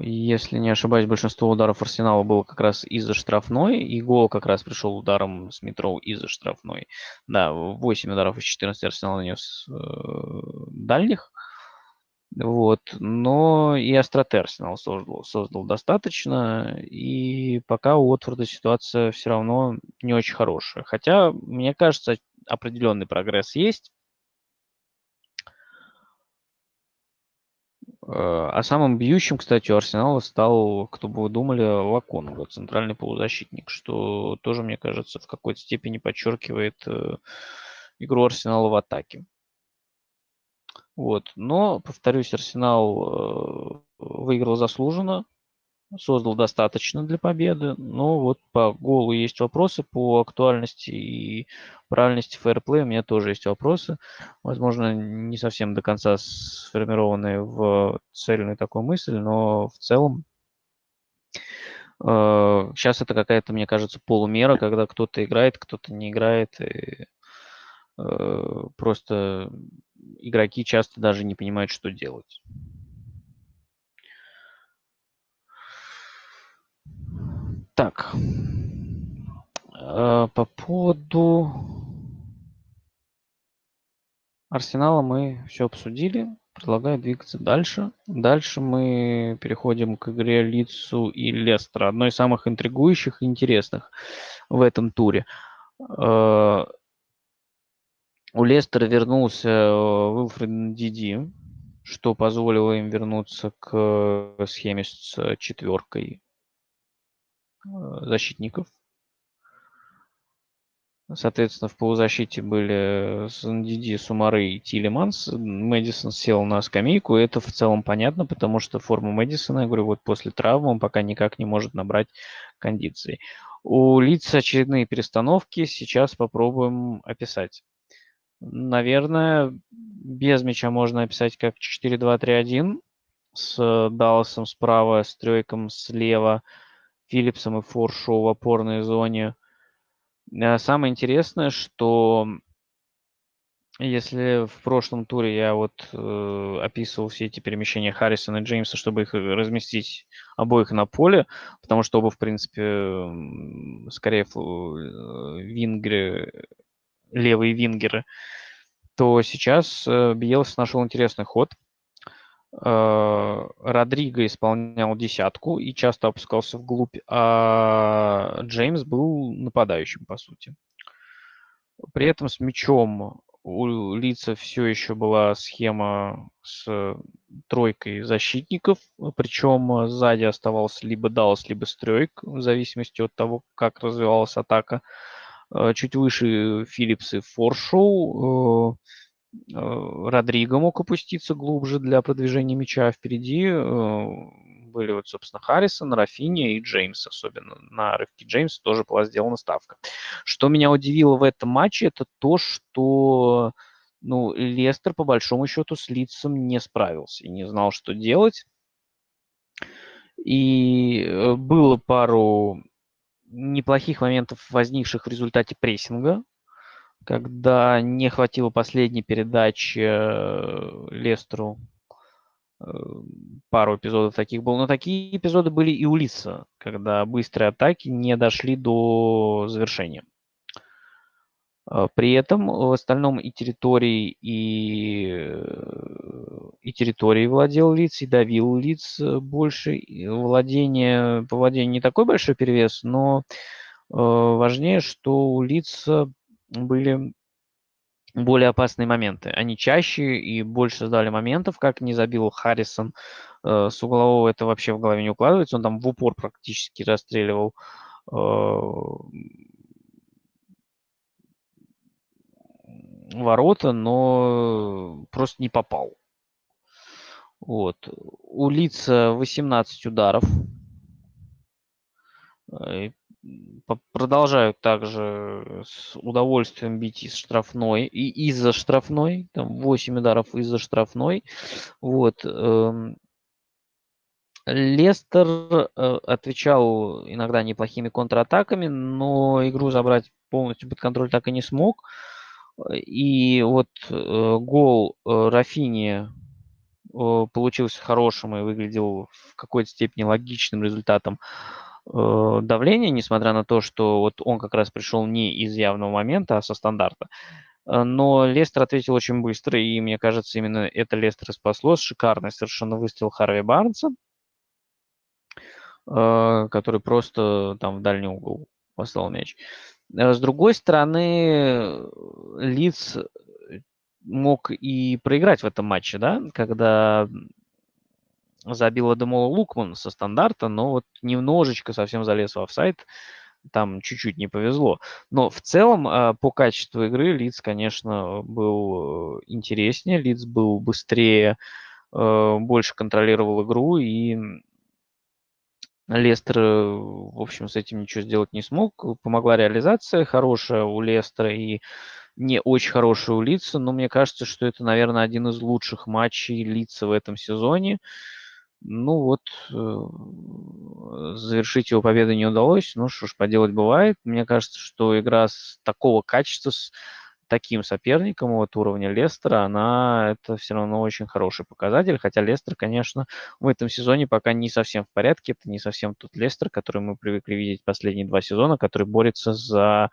если не ошибаюсь, большинство ударов Арсенала было как раз из-за штрафной, и гол как раз пришел ударом с метро из-за штрафной. Да, 8 ударов из 14 Арсенал нанес э, дальних. Вот. Но и остроты Арсенал создал, создал достаточно, и пока у Уотфорда ситуация все равно не очень хорошая. Хотя, мне кажется, определенный прогресс есть. А самым бьющим, кстати, у Арсенала стал, кто бы вы думали, Лаконга, центральный полузащитник, что тоже, мне кажется, в какой-то степени подчеркивает э, игру Арсенала в атаке. Вот. Но, повторюсь, Арсенал э, выиграл заслуженно, создал достаточно для победы. Но вот по голу есть вопросы, по актуальности и правильности фэрплея у меня тоже есть вопросы. Возможно, не совсем до конца сформированные в цельную такую мысль, но в целом э, сейчас это какая-то, мне кажется, полумера, когда кто-то играет, кто-то не играет. И, э, просто игроки часто даже не понимают, что делать. Так. Э, по поводу Арсенала мы все обсудили. Предлагаю двигаться дальше. Дальше мы переходим к игре Лицу и Лестера. Одной из самых интригующих и интересных в этом туре. Э, у Лестера вернулся э, Уилфред Диди, что позволило им вернуться к схеме с четверкой защитников. Соответственно, в полузащите были Сандиди, Сумары и Тилеманс. Мэдисон сел на скамейку, и это в целом понятно, потому что форма Мэдисона, я говорю, вот после травмы он пока никак не может набрать кондиции. У лиц очередные перестановки, сейчас попробуем описать. Наверное, без мяча можно описать как 4-2-3-1 с Далласом справа, с Тройком слева – Филлипсом и Форшоу в опорной зоне. Э, самое интересное, что если в прошлом туре я вот э, описывал все эти перемещения Харрисона и Джеймса, чтобы их разместить обоих на поле, потому что оба, в принципе, скорее э, вингеры, левые вингеры, то сейчас э, Биелс нашел интересный ход – Э, Родриго исполнял десятку и часто опускался вглубь, а Джеймс был нападающим, по сути. При этом с мячом у лица все еще была схема с тройкой защитников, причем сзади оставался либо Даллас, либо Стройк, в зависимости от того, как развивалась атака. Э, чуть выше Филлипс и Форшоу, э, Э, Родриго мог опуститься глубже для продвижения мяча впереди. Э, были вот, собственно, Харрисон, Рафини и Джеймс, особенно на рывке Джеймса тоже была сделана ставка. Что меня удивило в этом матче, это то, что ну, Лестер, по большому счету, с лицом не справился и не знал, что делать. И э, было пару неплохих моментов, возникших в результате прессинга когда не хватило последней передачи э, Лестеру. Э, пару эпизодов таких было. Но такие эпизоды были и у Лиса, когда быстрые атаки не дошли до завершения. Э, при этом в остальном и территории, и, и территории владел лиц, и давил лиц больше. Владение, по владению не такой большой перевес, но важнее, что у лица были более опасные моменты. Они чаще и больше создали моментов, как не забил Харрисон э, с углового. Это вообще в голове не укладывается. Он там в упор практически расстреливал э, ворота, но просто не попал. Вот. У лица 18 ударов. Продолжают также с удовольствием бить из штрафной и из-за штрафной, там 8 ударов из-за штрафной. Вот. Эм, Лестер э, отвечал иногда неплохими контратаками, но игру забрать полностью под контроль так и не смог. И вот э, гол э, Рафини получился хорошим и выглядел в какой-то степени логичным результатом давление, несмотря на то, что вот он как раз пришел не из явного момента, а со стандарта. Э, но Лестер ответил очень быстро, и мне кажется, именно это Лестер и спасло. Шикарный совершенно выстрел Харви Барнса, э, который просто там в дальний угол послал мяч. Э, с другой стороны, Лиц мог и проиграть в этом матче, да, когда забил Адамола Лукман со стандарта, но вот немножечко совсем залез в офсайд, там чуть-чуть не повезло. Но в целом а, по качеству игры Лиц, конечно, был э, интереснее, Лиц был быстрее, э, больше контролировал игру, и Лестер, э, в общем, с этим ничего сделать не смог. Помогла реализация хорошая у Лестера и не очень хорошая у Лица, но мне кажется, что это, наверное, один из лучших матчей Лица в этом сезоне. Ну вот, э, завершить его победы не удалось. Ну что ж, поделать бывает. Мне кажется, что игра с такого качества, с таким соперником вот уровня Лестера, она это все равно очень хороший показатель. Хотя Лестер, конечно, в этом сезоне пока не совсем в порядке. Это не совсем тот Лестер, который мы привыкли видеть последние два сезона, который борется за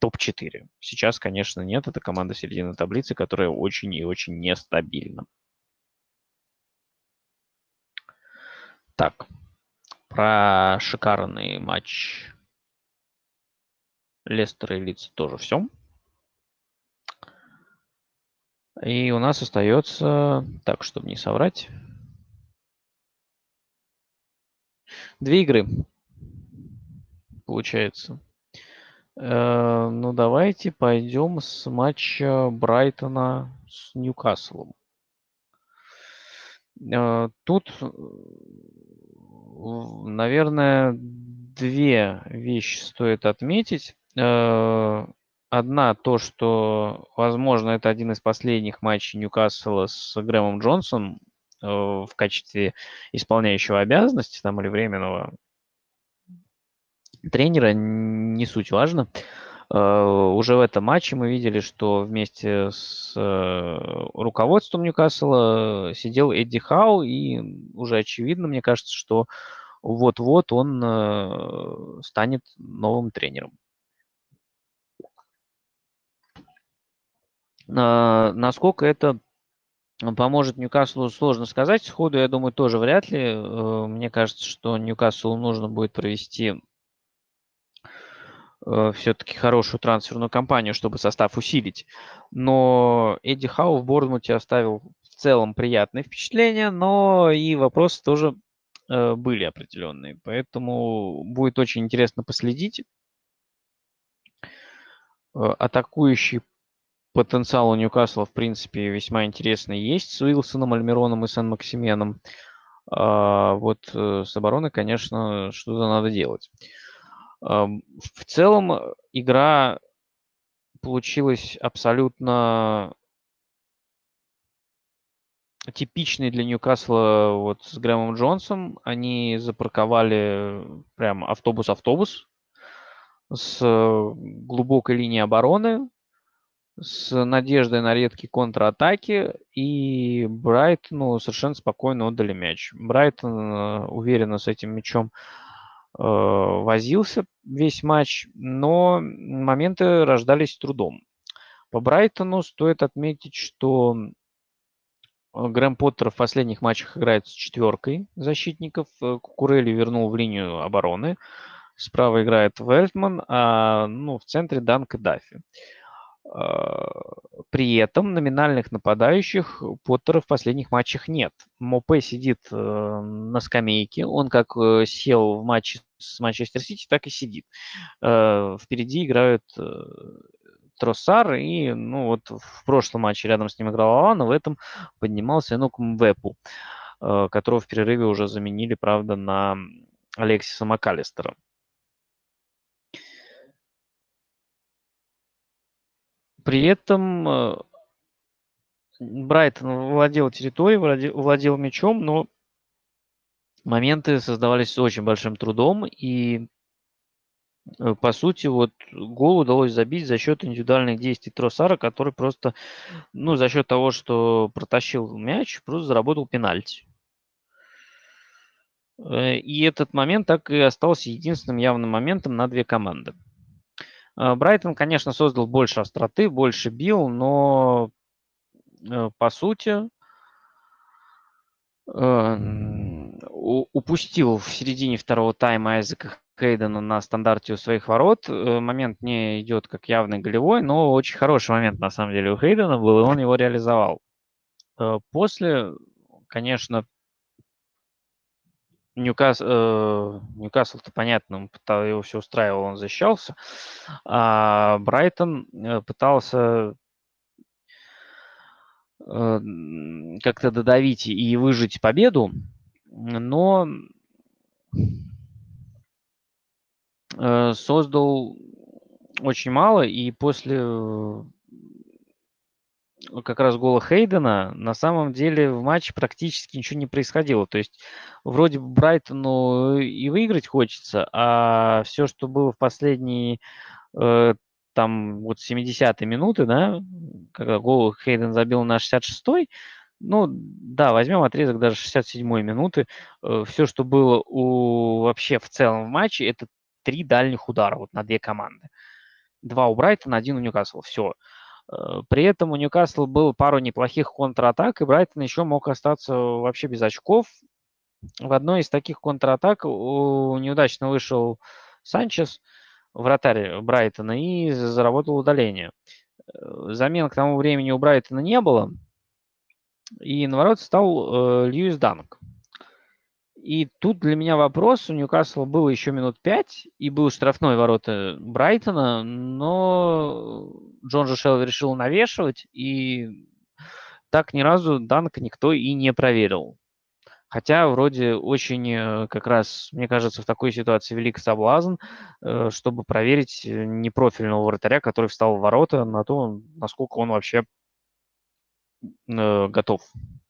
топ-4. Сейчас, конечно, нет. Это команда середины таблицы, которая очень и очень нестабильна. Так, про шикарный матч Лестера и Лиц тоже все. И у нас остается, так, чтобы не соврать, две игры, получается. Э, ну, давайте пойдем с матча Брайтона с Ньюкаслом. Э, тут наверное, две вещи стоит отметить. Э, одна то, что, возможно, это один из последних матчей Ньюкасла с Грэмом Джонсом э, в качестве исполняющего обязанности там или временного тренера, не суть важно. Э, уже в этом матче мы видели, что вместе с руководством Ньюкасла сидел Эдди Хау, и уже очевидно, мне кажется, что вот-вот он э, станет новым тренером. Насколько это поможет Ньюкаслу, сложно сказать. Сходу, я думаю, тоже вряд ли. Э, мне кажется, что Ньюкаслу нужно будет провести э, все-таки хорошую трансферную кампанию, чтобы состав усилить. Но Эдди Хау в Борнмуте оставил в целом приятное впечатление, но и вопросы тоже Э, были определенные. Поэтому будет очень интересно последить. Э, атакующий потенциал у Ньюкасла, в принципе, весьма интересный есть с Уилсоном, Альмироном и Сан-Максименом. А вот э, с обороной, конечно, что-то надо делать. В целом игра получилась абсолютно типичный для Ньюкасла вот с Грэмом Джонсом. Они запарковали прям автобус-автобус с глубокой линии обороны. с надеждой на редкие контратаки, и Брайтону совершенно спокойно отдали мяч. Брайтон э, уверенно с этим мячом э, возился весь матч, но моменты рождались трудом. По Брайтону стоит отметить, что Грэм Поттер в последних матчах играет с четверкой защитников. Кукурели вернул в линию обороны. Справа играет Вельтман, а ну, в центре Данк и Даффи. А, при этом номинальных нападающих Поттера в последних матчах нет. Мопе сидит э, на скамейке. Он как э, сел в матче с Манчестер Сити, так и сидит. Э, впереди играют Тросар, и ну вот в прошлом матче рядом с ним играл Алан, в этом поднимался Энук Мвепу, которого в перерыве уже заменили, правда, на Алексиса Макалистера. При этом э, Брайтон владел территорией, владел, владел мячом, но моменты создавались с очень большим трудом, и э, по сути, вот гол удалось забить за счет индивидуальных действий Тросара, который просто, ну, за счет того, что протащил мяч, просто заработал пенальти. Э, и этот момент так и остался единственным явным моментом на две команды. Э, Брайтон, конечно, создал больше остроты, больше бил, но э, по сути э, упустил в середине второго тайма Айзека Хейдена на стандарте у своих ворот. Момент не идет как явный голевой, но очень хороший момент на самом деле у Хейдена был, и он его реализовал. После, конечно, Ньюкас, э, Ньюкасл-то понятно, он его все устраивал, он защищался. А Брайтон э, пытался э, как-то додавить и выжить победу, но создал очень мало, и после как раз гола Хейдена, на самом деле в матче практически ничего не происходило. То есть вроде бы Брайтону и выиграть хочется, а все, что было в последние э, там вот 70-е минуты, да, когда гол Хейден забил на 66-й, ну, да, возьмем отрезок даже 67-й минуты. Э, все, что было у вообще в целом в матче, это три дальних удара вот на две команды. Два у Брайтона, один у Ньюкасла. Все. Э, при этом у Ньюкасла было пару неплохих контратак, и Брайтон еще мог остаться вообще без очков. В одной из таких контратак неудачно вышел Санчес, вратарь Брайтона, и заработал удаление. Э, замен к тому времени у Брайтона не было, и на ворот стал э, Льюис Данк. И тут для меня вопрос, у Ньюкасла было еще минут пять, и был штрафной ворота Брайтона, но Джон же Шелви решил навешивать, и так ни разу Данка никто и не проверил. Хотя вроде очень э, как раз, мне кажется, в такой ситуации велик соблазн, э, чтобы проверить непрофильного вратаря, который встал в ворота, на то, насколько он вообще э, готов Э,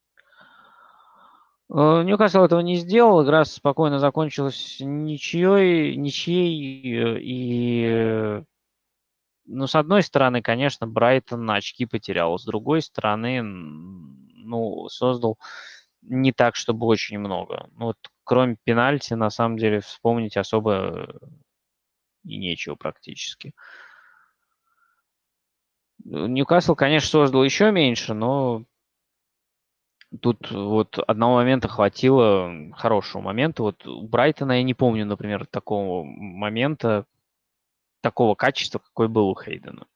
Ньюкасл этого не сделал, игра спокойно закончилась ничьей, ничьей э, и ну, с одной стороны, конечно, Брайтон очки потерял, с другой стороны, ну, создал не так, чтобы очень много. Ну, вот, кроме пенальти, на самом деле, вспомнить особо и нечего практически. Ньюкасл, конечно, создал еще меньше, но Тут вот одного момента хватило, хорошего момента. Вот у Брайтона я не помню, например, такого момента, такого качества, какой был у Хейдена.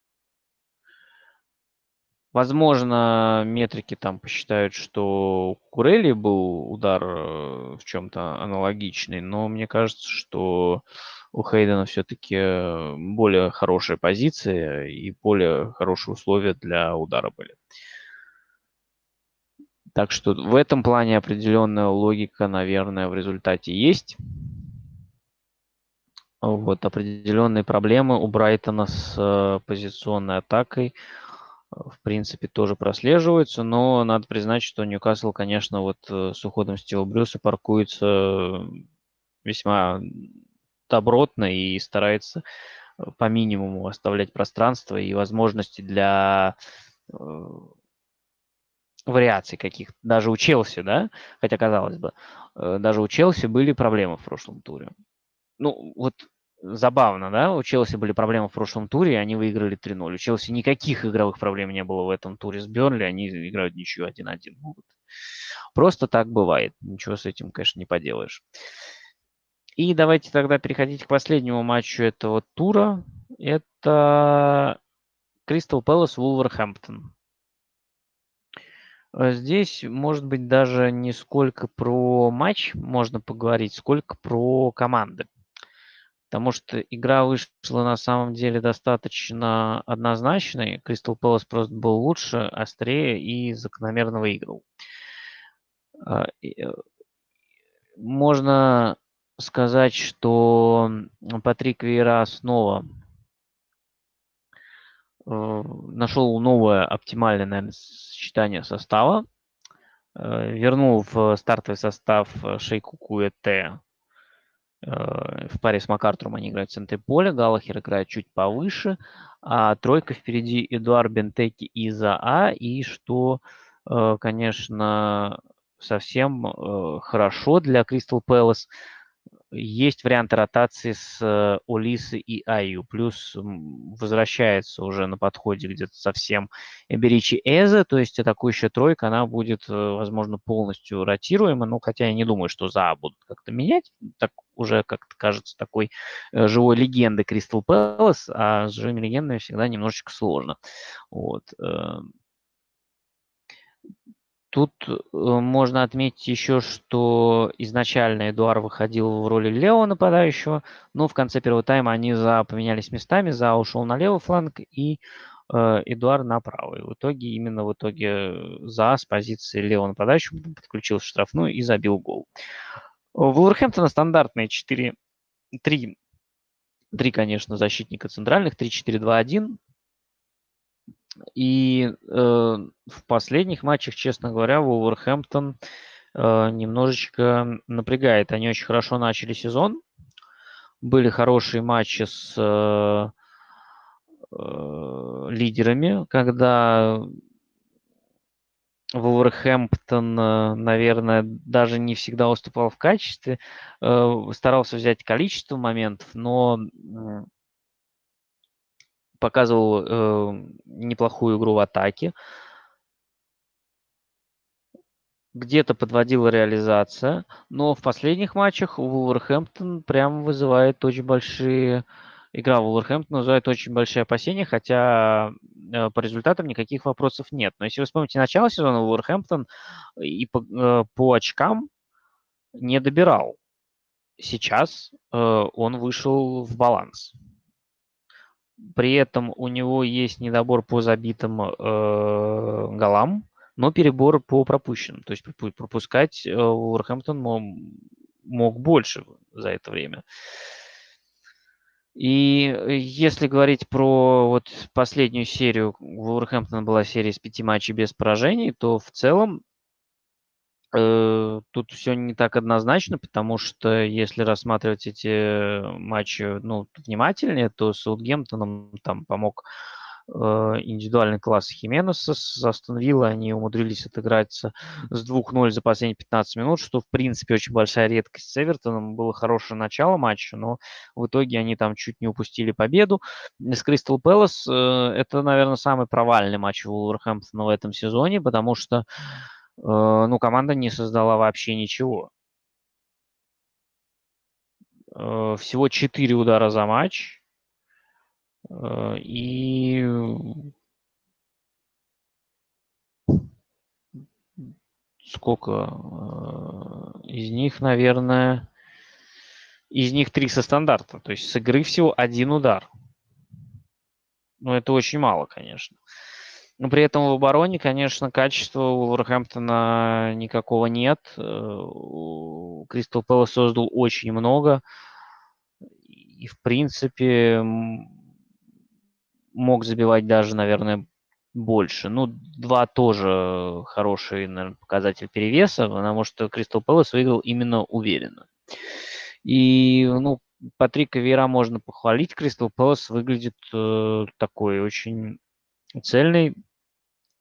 Возможно, метрики там посчитают, что у Курели был удар э, в чем-то аналогичный, но мне кажется, что у Хейдена все-таки более хорошая позиция и более хорошие условия для удара были. Так что в этом плане определенная логика, наверное, в результате есть. Вот определенные проблемы у Брайтона с э, позиционной атакой э, в принципе тоже прослеживаются, но надо признать, что Ньюкасл, конечно, вот э, с уходом Стива Брюса паркуется весьма добротно и старается по минимуму оставлять пространство и возможности для вариаций каких даже у Челси, да, хотя казалось бы, даже у Челси были проблемы в прошлом туре. Ну, вот забавно, да, у Челси были проблемы в прошлом туре, и они выиграли 3-0. У Челси никаких игровых проблем не было в этом туре с Бернли, они играют ничью 1-1. Просто так бывает, ничего с этим, конечно, не поделаешь. И давайте тогда переходить к последнему матчу этого тура. Это Кристал Пэлас Вулверхэмптон. Здесь, может быть, даже не сколько про матч можно поговорить, сколько про команды. Потому что игра вышла на самом деле достаточно однозначной. Кристал Пэлас просто был лучше, острее и закономерно выиграл. А, э, можно сказать, что Патрик Вейра снова э, нашел новое оптимальное, наверное, сочетание состава. Э, вернул в стартовый состав Шейку Куэте Э, в паре с Макартуром они играют в центре поля, Галлахер играет чуть повыше, а тройка впереди Эдуард Бентеки и ЗАА, и что, э, конечно, совсем э, хорошо для Кристал Пэлас – есть варианты ротации с э, Улисы и Аю. Плюс возвращается уже на подходе где-то совсем Эберичи Эзе, то есть атакующая тройка, она будет, э, возможно, полностью ротируема, но хотя я не думаю, что за будут как-то менять. Так уже, как-то кажется, такой э, живой легенды Кристал Пэлас, а с живыми легендами всегда немножечко сложно. Вот. Тут э, можно отметить еще, что изначально Эдуар выходил в роли левого нападающего, но в конце первого тайма они за, поменялись местами, за ушел на левый фланг и э, Эдуар на правый. В итоге, именно в итоге за с позиции левого нападающего подключился в штрафную и забил гол. У Вулверхэмптона стандартные 4, 3, 3, конечно, защитника центральных, 3-4-2-1. И э, в последних матчах, честно говоря, Вулверхэмптон э, немножечко напрягает. Они очень хорошо начали сезон. Были хорошие матчи с э, э, лидерами, когда Вулверхэмптон, э, наверное, даже не всегда уступал в качестве, э, старался взять количество моментов, но показывал э, неплохую игру в атаке. Где-то подводила реализация, но в последних матчах Вулверхэмптон прям вызывает очень большие... Игра Вулверхэмптон вызывает очень большие опасения, хотя э, по результатам никаких вопросов нет. Но если вы вспомните начало сезона, Вулверхэмптон и по, э, по очкам не добирал. Сейчас э, он вышел в баланс. При этом у него есть недобор по забитым э, голам, но перебор по пропущенным. То есть пропускать э, Уорхэмптон мог, мог больше за это время. И если говорить про вот последнюю серию, у Вулверхэмптона была серия с пяти матчей без поражений, то в целом Э, тут все не так однозначно, потому что если рассматривать эти матчи ну, внимательнее, то Саутгемптоном там помог э, индивидуальный класс Хименеса с Астон Вилла. Они умудрились отыграться с 2-0 за последние 15 минут, что, в принципе, очень большая редкость с Эвертоном. Было хорошее начало матча, но в итоге они там чуть не упустили победу. С Кристал Пэлас э, это, наверное, самый провальный матч Вулверхэмптона в этом сезоне, потому что Э, ну, команда не создала вообще ничего. Э, всего 4 удара за матч. Э, и сколько из них, наверное, из них три со стандарта. То есть с игры всего один удар. Ну, это очень мало, конечно. Но при этом в обороне, конечно, качества у Вулверхэмптона никакого нет. Э, Кристал Пэлас создал очень много. И, в принципе, мог забивать даже, наверное, больше. Ну, два тоже хороший, наверное, показатель перевеса, потому что Кристал Пэлас выиграл именно уверенно. И, ну, Патрика Вера можно похвалить. Кристал Пэлас выглядит э, такой очень цельный,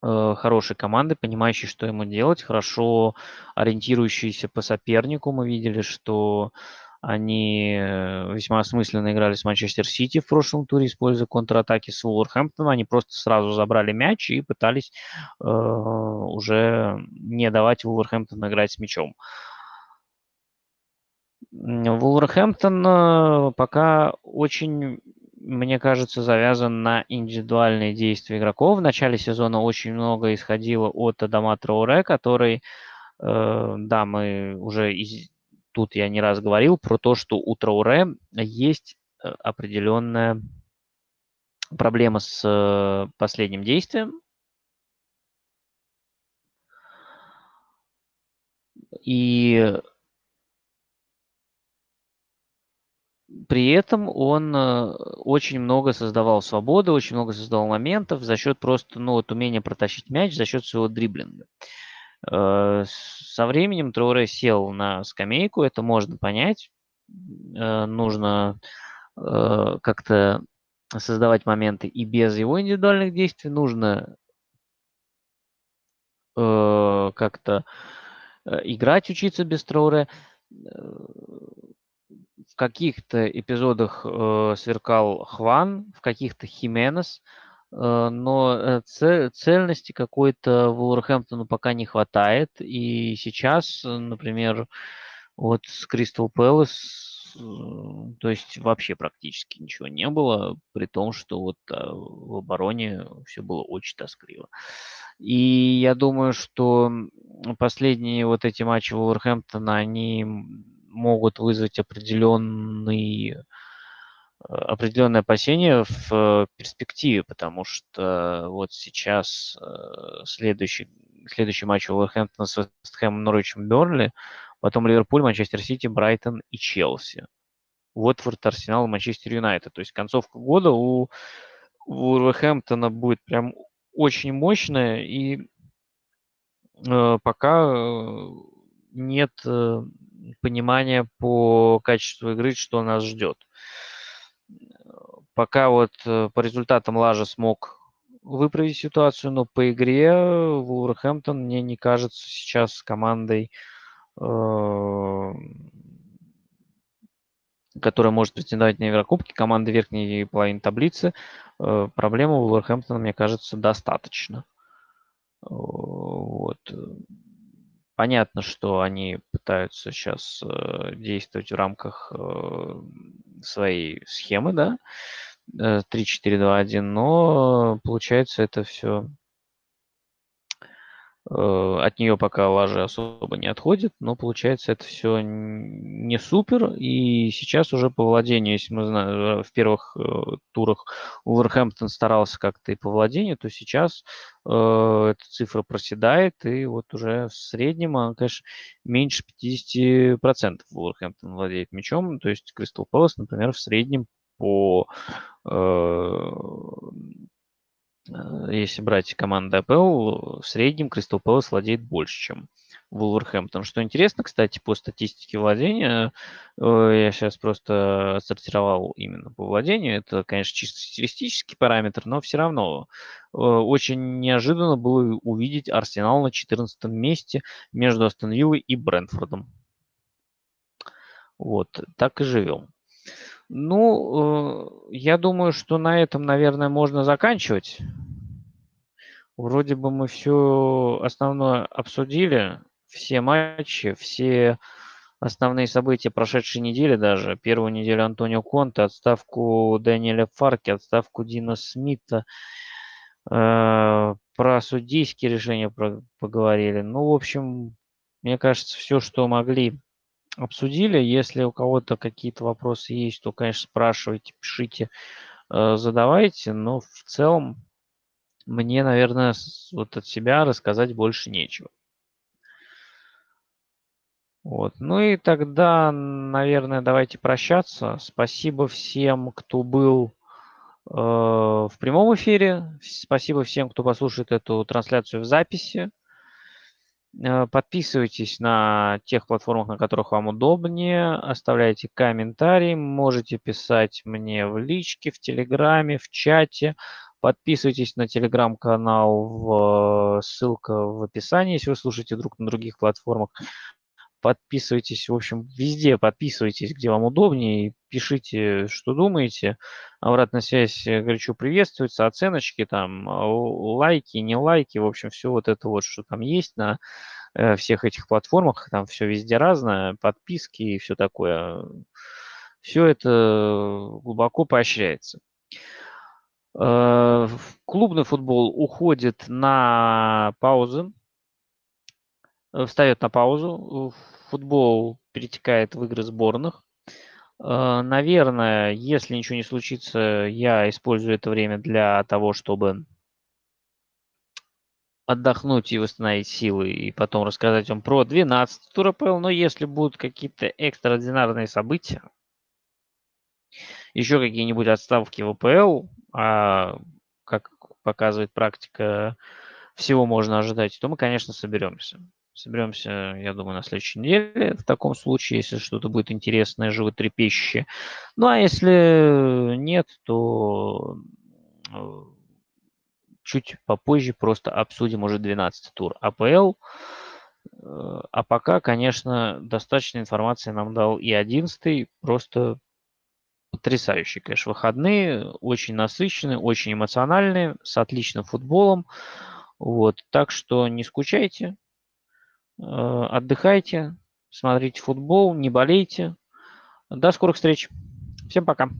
хорошей командой, понимающей, что ему делать, хорошо ориентирующейся по сопернику. Мы видели, что они э, весьма осмысленно играли с Манчестер Сити в прошлом туре, используя контратаки с Уолверхэмптоном. Они просто сразу забрали мяч и пытались э, уже не давать Уолверхэмптону играть с мячом. Вулверхэмптон э, пока очень, мне кажется, завязан на индивидуальные действия игроков. В начале сезона очень много исходило от Адама Трауре, который, э, да, мы уже из, тут я не раз говорил про то, что у Трауре есть э, определенная проблема с последним действием. И при этом он э, очень много создавал свободы, очень много создавал моментов за счет просто, ну, вот умения протащить мяч, за счет своего дриблинга. Э, со временем Троуре сел на скамейку, это можно понять. Э, нужно как-то создавать моменты и без его индивидуальных действий. Нужно как-то играть, учиться без Троуре каких-то эпизодах э, сверкал Хван, в каких-то Хименес, э, но э, цельности какой-то Вулверхэмптону пока не хватает. И сейчас, например, вот с Кристал Пэлас, э, то есть вообще практически ничего не было, при том, что вот а, в обороне все было очень тоскливо. И я думаю, что последние вот эти матчи Вулверхэмптона, они могут вызвать определенный э, определенные опасения в перспективе, потому что вот сейчас э, следующий, следующий матч Уолверхэмптона с Вестхэмом, Норвичем, Бернли, потом Ливерпуль, Манчестер Сити, Брайтон и Челси. Уотфорд, Арсенал Манчестер Юнайтед. То есть концовка года у Уолверхэмптона будет прям очень мощная, и э, пока э, нет э, понимания по качеству игры, что нас ждет. Пока вот э, по результатам Лажа смог выправить ситуацию, но по игре Вулверхэмптон мне не кажется сейчас командой, э, которая может претендовать на Еврокубки, команды верхней половины таблицы. Э, проблема у Вулверхэмптона, мне кажется, достаточно. Вот. Понятно, что они пытаются сейчас э, действовать в рамках э, своей схемы, да, 3-4-2-1, э, но получается это все Э, от нее пока лажи особо не отходит, но получается это все не супер. И сейчас уже по владению, если мы знаем, э, в первых э, турах Уверхэмптон старался как-то и по владению, то сейчас э, эта цифра проседает, и вот уже в среднем, конечно, меньше 50% Уверхэмптон владеет мячом. То есть Кристал Пэлас, например, в среднем по э, Э, если брать команду АПЛ, в среднем Кристал Пэлас владеет больше, чем Вулверхэмптон. Что интересно, кстати, по статистике владения, э, я сейчас просто отсортировал именно по владению, это, конечно, чисто стилистический параметр, но все равно э, очень неожиданно было увидеть Арсенал на 14 месте между Астон Виллой и Брентфордом. Вот, так и живем. Ну, э, я думаю, что на этом, наверное, можно заканчивать. Вроде бы мы все основное обсудили, все матчи, все основные события прошедшей недели даже. Первую неделю Антонио Конте, отставку Даниэля Фарки, отставку Дина Смита, э, про судейские решения поговорили. Ну, в общем, мне кажется, все, что могли обсудили. Если у кого-то какие-то вопросы есть, то, конечно, спрашивайте, пишите, э, задавайте. Но в целом мне, наверное, вот от себя рассказать больше нечего. Вот. Ну и тогда, наверное, давайте прощаться. Спасибо всем, кто был э, в прямом эфире. Спасибо всем, кто послушает эту трансляцию в записи. Э, подписывайтесь на тех платформах, на которых вам удобнее, оставляйте комментарии, можете писать мне в личке, в Телеграме, в чате. Подписывайтесь на Телеграм-канал, в, ссылка в описании, если вы слушаете друг на других платформах. Подписывайтесь, в общем, везде подписывайтесь, где вам удобнее, пишите, что думаете. Обратная связь горячо приветствуется, оценочки там, а, лайки, не лайки, в общем, все вот это вот, что там есть на э, всех этих платформах, там все везде разное, подписки и все такое. Все это глубоко поощряется. Э, клубный футбол уходит на паузу, Э, встает на паузу, футбол перетекает в игры сборных. Э, наверное, если ничего не случится, я использую это время для того, чтобы отдохнуть и восстановить силы, и потом рассказать вам про 12 тур АПЛ. Но если будут какие-то экстраординарные события, еще какие-нибудь отставки в АПЛ, а как показывает практика, всего можно ожидать, то мы, конечно, соберемся. Соберемся, я думаю, на следующей неделе. В таком случае, если что-то будет интересное, животрепещущее. Ну, а если нет, то э, чуть попозже просто обсудим уже 12 тур АПЛ. Э, а пока, конечно, достаточно информации нам дал и 11 просто потрясающие, конечно, выходные, очень насыщенные, очень эмоциональные, с отличным футболом. Вот, так что не скучайте, отдыхайте, смотрите футбол, не болейте. До скорых встреч. Всем пока.